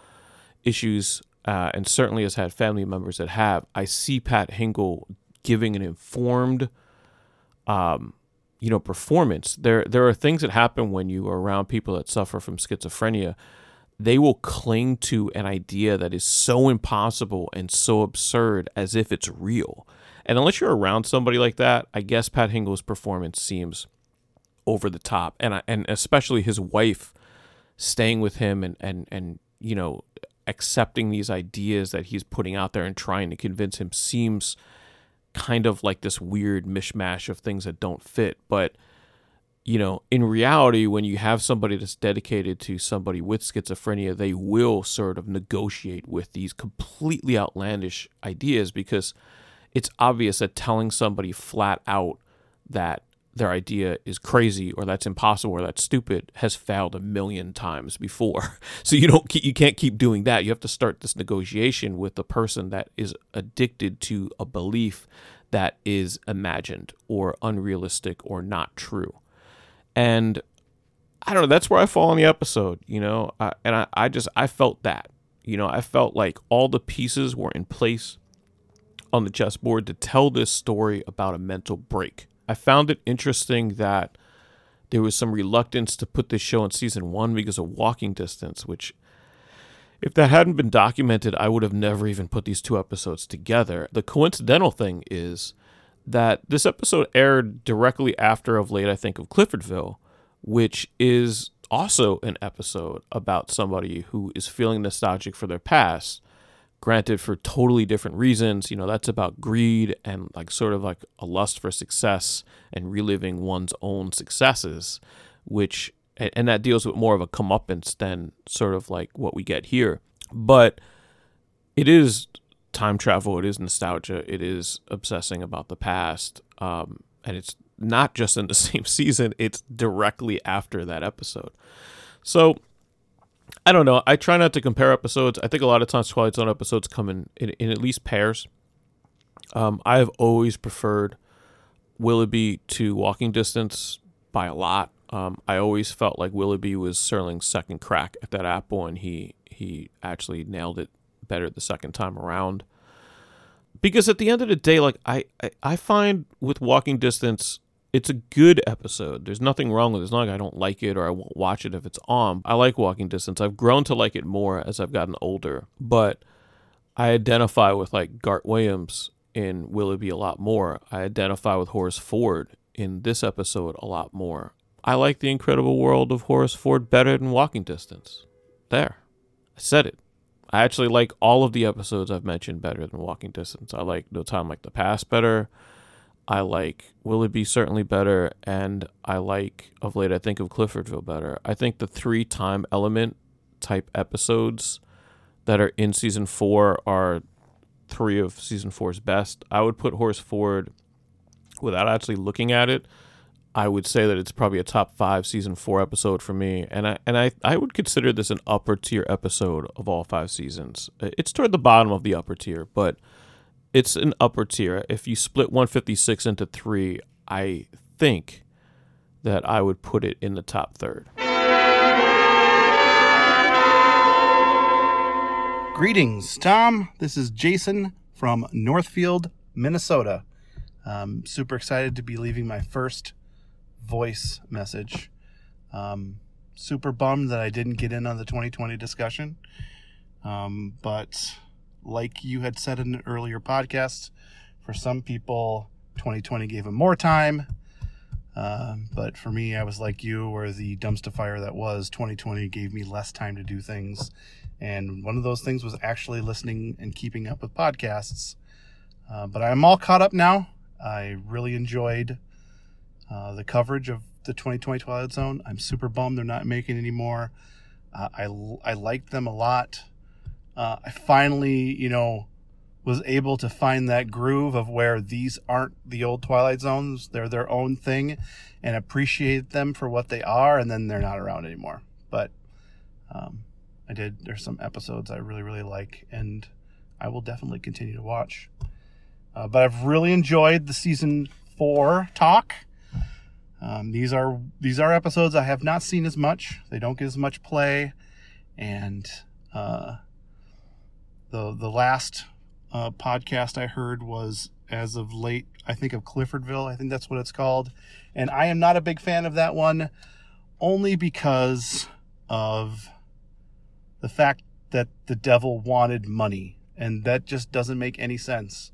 N: issues, uh, and certainly has had family members that have. I see Pat Hingle giving an informed, um, you know, performance. There there are things that happen when you are around people that suffer from schizophrenia they will cling to an idea that is so impossible and so absurd as if it's real. And unless you're around somebody like that, I guess Pat Hingle's performance seems over the top. And I, and especially his wife staying with him and and and you know accepting these ideas that he's putting out there and trying to convince him seems kind of like this weird mishmash of things that don't fit. But you know, in reality, when you have somebody that's dedicated to somebody with schizophrenia, they will sort of negotiate with these completely outlandish ideas because it's obvious that telling somebody flat out that their idea is crazy or that's impossible or that's stupid has failed a million times before. So you don't you can't keep doing that. You have to start this negotiation with the person that is addicted to a belief that is imagined or unrealistic or not true and I don't know. That's where I fall in the episode, you know. And I, I just I felt that, you know, I felt like all the pieces were in place on the chessboard to tell this story about a mental break. I found it interesting that there was some reluctance to put this show in season one because of walking distance, which if that hadn't been documented, I would have never even put these two episodes together. The coincidental thing is that this episode aired directly after of late, I think, of Cliffordville, which is also an episode about somebody who is feeling nostalgic for their past. Granted, for totally different reasons. You know, that's about greed and like sort of like a lust for success and reliving one's own successes, which, and that deals with more of a comeuppance than sort of like what we get here. But it is time travel, it is nostalgia, it is obsessing about the past. Um, and it's not just in the same season, it's directly after that episode. So I don't know. I try not to compare episodes. I think a lot of times Twilight Zone episodes come in, in, in at least pairs. Um, I have always preferred Willoughby to Walking Distance by a lot. Um, I always felt like Willoughby was Serling's second crack at that apple, and he he actually nailed it better the second time around. Because at the end of the day, like I, I, I find with Walking Distance, it's a good episode. There's nothing wrong with it. It's not like I don't like it or I won't watch it if it's on. I like Walking Distance. I've grown to like it more as I've gotten older. But I identify with like Gart Williams in Willoughby a lot more. I identify with Horace Ford in this episode a lot more. I like the incredible world of Horace Ford better than Walking Distance. There. I said it. I actually like all of the episodes I've mentioned better than Walking Distance. I like No Time Like the Past better. I like Willoughby certainly better, and I like of late I think of Cliffordville better. I think the three time element type episodes that are in season four are three of season four's best. I would put Ford without actually looking at it I would say that it's probably a top five season four episode for me, and I and I I would consider this an upper tier episode of all five seasons. It's toward the bottom of the upper tier, but it's an upper tier. If you split 156 into three, I think that I would put it in the top third.
O: Greetings, Tom. This is Jason from Northfield, Minnesota. I'm super excited to be leaving my first voice message. Um, super bummed that I didn't get in on the 2020 discussion. Um, but like you had said in an earlier podcast, for some people, 2020 gave them more time. Um, but for me, I was like you, where the dumpster fire that was 2020 gave me less time to do things and one of those things was actually listening and keeping up with podcasts. Uh, but I'm all caught up now. I really enjoyed uh, the coverage of the 2020 Twilight Zone. I'm super bummed they're not making anymore. Uh, I, I liked them a lot. Uh, I finally, you know, was able to find that groove of where these aren't the old Twilight Zones. They're their own thing and appreciate them for what they are, and then they're not around anymore. But um, I did. There's some episodes I really, really like, and I will definitely continue to watch. Uh, but I've really enjoyed the season four talk. Um, these are these are episodes I have not seen as much. They don't get as much play, and uh, the the last uh, podcast I heard was as of late. I think of Cliffordville. I think that's what it's called, and I am not a big fan of that one, only because of the fact that the devil wanted money, and that just doesn't make any sense.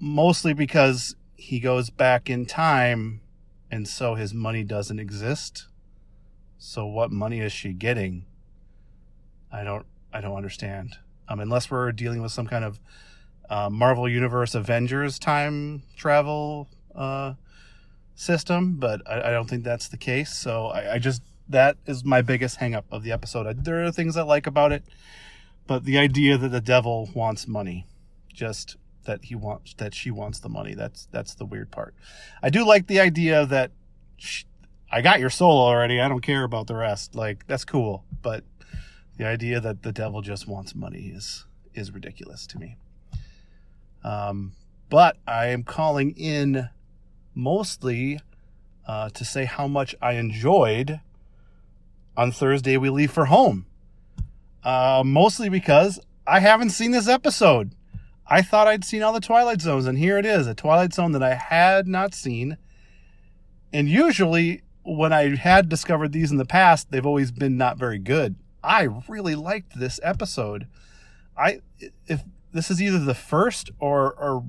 O: Mostly because he goes back in time, and so his money doesn't exist. So what money is she getting? I don't I don't understand. Um, unless we're dealing with some kind of uh, Marvel Universe Avengers time travel uh, system, but I, I, don't think that's the case. So I, I just that is my biggest hangup of the episode. There are things I like about it, but the idea that the devil wants money, just that he wants that she wants the money. That's that's the weird part. I do like the idea that she, I got your soul already. I don't care about the rest. Like that's cool, but the idea that the devil just wants money is is ridiculous to me. Um, but I am calling in mostly uh, to say how much I enjoyed on Thursday we leave for home. Uh, mostly because I haven't seen this episode. I thought I'd seen all the Twilight Zones, and here it is a Twilight Zone that I had not seen. And usually, when I had discovered these in the past, they've always been not very good. I really liked this episode. I if this is either the first or or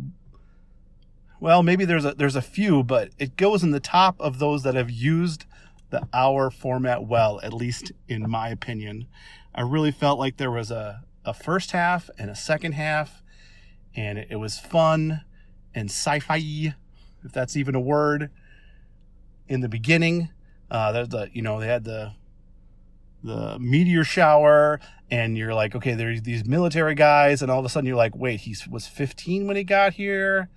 O: well, maybe there's a there's a few, but it goes in the top of those that have used the hour format well, at least in my opinion. I really felt like there was a, a first half and a second half, and it, was fun and sci-fi, if that's even a word. In the beginning, uh, the you know they had the the meteor shower, and you're like, okay, there's these military guys, and all of a sudden you're like, wait, he was 15 when he got here,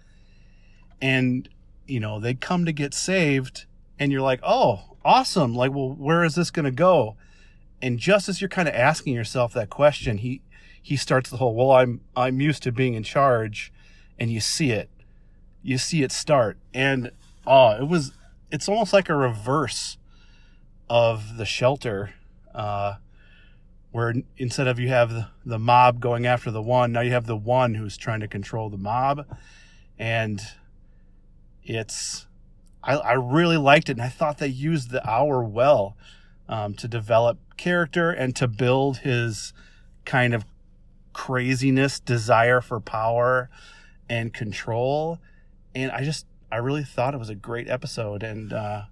O: and you know they come to get saved, and you're like, oh, awesome. Like, well, where is this to go? And just as you're kind of asking yourself that question, he he starts the whole, well, I'm I'm used to being in charge, and you see it, you see it start, and oh, it was it's almost like a reverse of the shelter, uh, where instead of you have the, the mob going after the one, now you have the one who's trying to control the mob, and it's I, I really liked it, and I thought they used the hour well um, to develop character and to build his kind of craziness, desire for power and control. And I just, I really thought it was a great episode. And uh,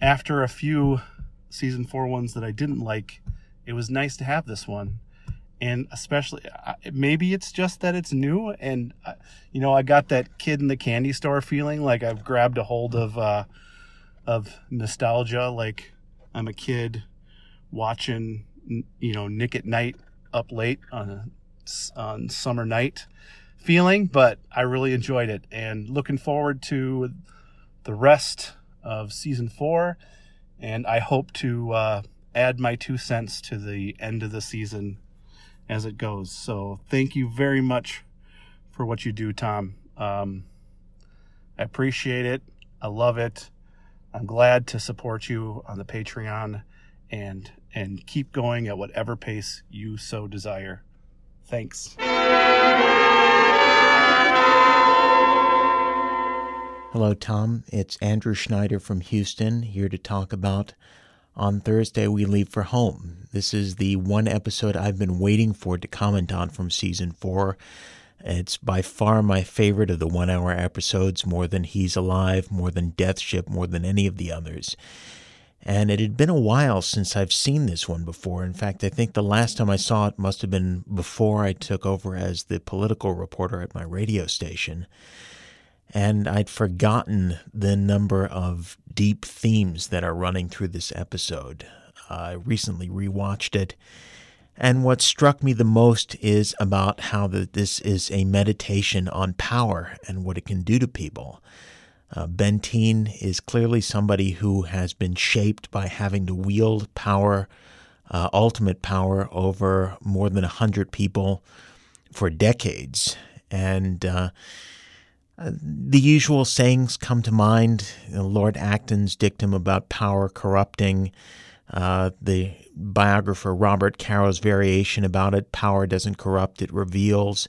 O: after a few season four ones that I didn't like, it was nice to have this one and especially maybe it's just that it's new and uh, you know i got that kid in the candy store feeling like i've grabbed a hold of uh of nostalgia like i'm a kid watching you know Nick at Nite up late on a on summer night feeling but i really enjoyed it and looking forward to the rest of season four and i hope to uh, add my two cents to the end of the season as it goes. So thank you very much for what you do, Tom. Um, I appreciate it. I love it. I'm glad to support you on the Patreon and and keep going at whatever pace you so desire. Thanks.
P: Hello, Tom. It's Andrew Schneider from Houston here to talk about On Thursday We Leave for Home. This is the one episode I've been waiting for to comment on from season four. It's by far my favorite of the one hour episodes, more than He's Alive, more than Death Ship, more than any of the others. And it had been a while since I've seen this one before. In fact, I think the last time I saw it must have been before I took over as the political reporter at my radio station and I'd forgotten the number of deep themes that are running through this episode. I recently rewatched it, and what struck me the most is about how the, this is a meditation on power and what it can do to people. Uh, Benteen is clearly somebody who has been shaped by having to wield power, uh, ultimate power, over more than a hundred people for decades, and uh, uh, the usual sayings come to mind. You know, Lord Acton's dictum about power corrupting, uh, the biographer Robert Caro's variation about it power doesn't corrupt, it reveals.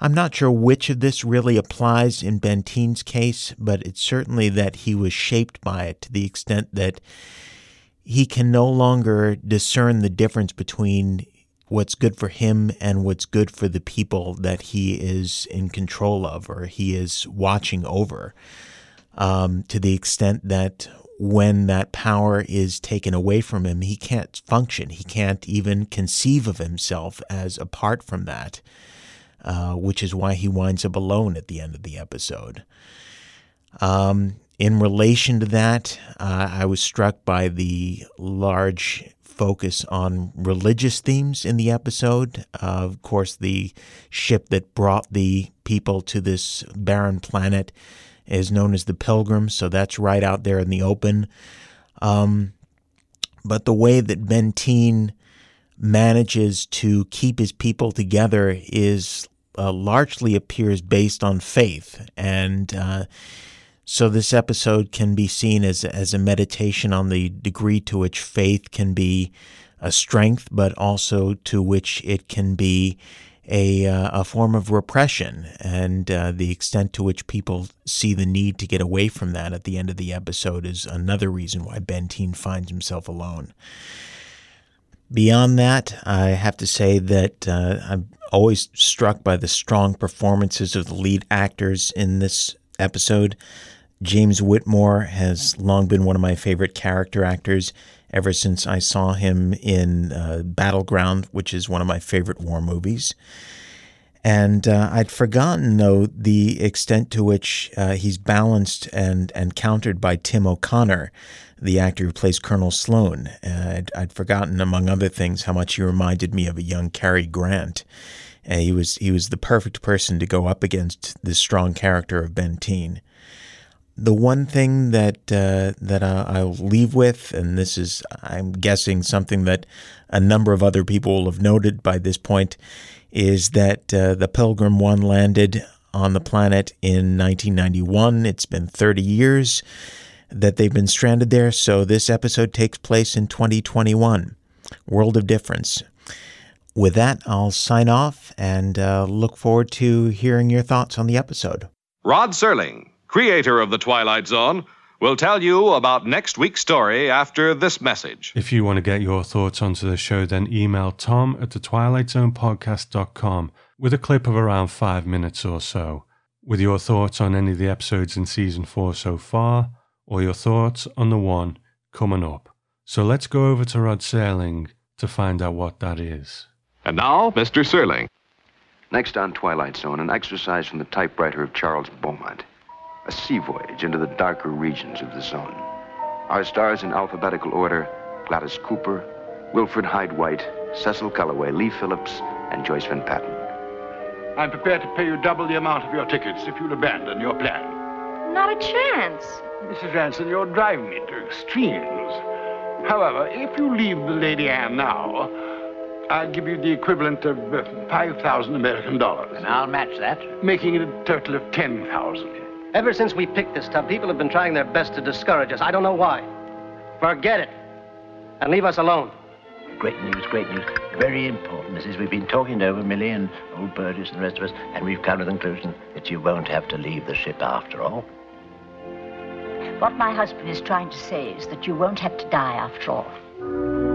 P: I'm not sure which of this really applies in Benteen's case, but it's certainly that he was shaped by it to the extent that he can no longer discern the difference between what's good for him and what's good for the people that he is in control of or he is watching over. Um, to the extent that when that power is taken away from him, he can't function. He can't even conceive of himself as apart from that, uh, which is why he winds up alone at the end of the episode. Um, in relation to that, uh, I was struck by the large focus on religious themes in the episode. Uh, of course, the ship that brought the people to this barren planet is known as the Pilgrim, so that's right out there in the open. Um, but the way that Benteen manages to keep his people together is uh, largely appears based on faith and uh, so this episode can be seen as as a meditation on the degree to which faith can be a strength, but also to which it can be a uh, a form of repression, and uh, the extent to which people see the need to get away from that at the end of the episode is another reason why Benteen finds himself alone. Beyond that, I have to say that uh, I'm always struck by the strong performances of the lead actors in this episode. James Whitmore has long been one of my favorite character actors ever since I saw him in uh, Battleground, which is one of my favorite war movies. And uh, I'd forgotten, though, the extent to which uh, he's balanced and, and countered by Tim O'Connor, the actor who plays Colonel Sloan. I'd, I'd, forgotten, among other things, how much he reminded me of a young Cary Grant. he was he was the perfect person to go up against this strong character of Benteen the one thing that uh, that I'll leave with, and this is, I'm guessing, something that a number of other people will have noted by this point, is that uh, the Pilgrim One landed on the planet in 1991. It's been 30 years that they've been stranded there, so this episode takes place in 2021. World of difference. With that, I'll sign off and uh, look forward to hearing your thoughts on the episode.
Q: Rod Serling creator of The Twilight Zone, will tell you about next week's story after this message.
A: If you want to get your thoughts onto the show, then email tom at the twilightzonepodcast.com with a clip of around five minutes or so, with your thoughts on any of the episodes in season four so far, or your thoughts on the one coming up. So let's go over to Rod Serling to find out what that is.
Q: And now, Mr. Serling.
D: Next on Twilight Zone, an exercise from the typewriter of Charles Beaumont a sea voyage into the darker regions of the zone. Our stars in alphabetical order Gladys Cooper, Wilfrid Hyde White, Cecil Kellaway, Lee Philips, and Joyce Van Patten.
K: I'm prepared to pay you double the amount of your tickets if you'll abandon your plan.
M: Not a chance.
K: Mrs. Ransome, you're driving me to extremes. However, if you leave the Lady Anne now, I'll give you the equivalent of uh, 5,000 American dollars.
R: And I'll match that.
K: Making it a total of 10,000.
S: Ever since we picked this tub, people have been trying their best to discourage us. I don't know why. Forget it. And leave us alone.
R: Great news, great news. Very important, Mrs. We've been talking it over, Millie and old Burgess and the rest of us, and we've come to the conclusion that you won't have to leave the ship after all.
T: What my husband is trying to say is that you won't have to die after all.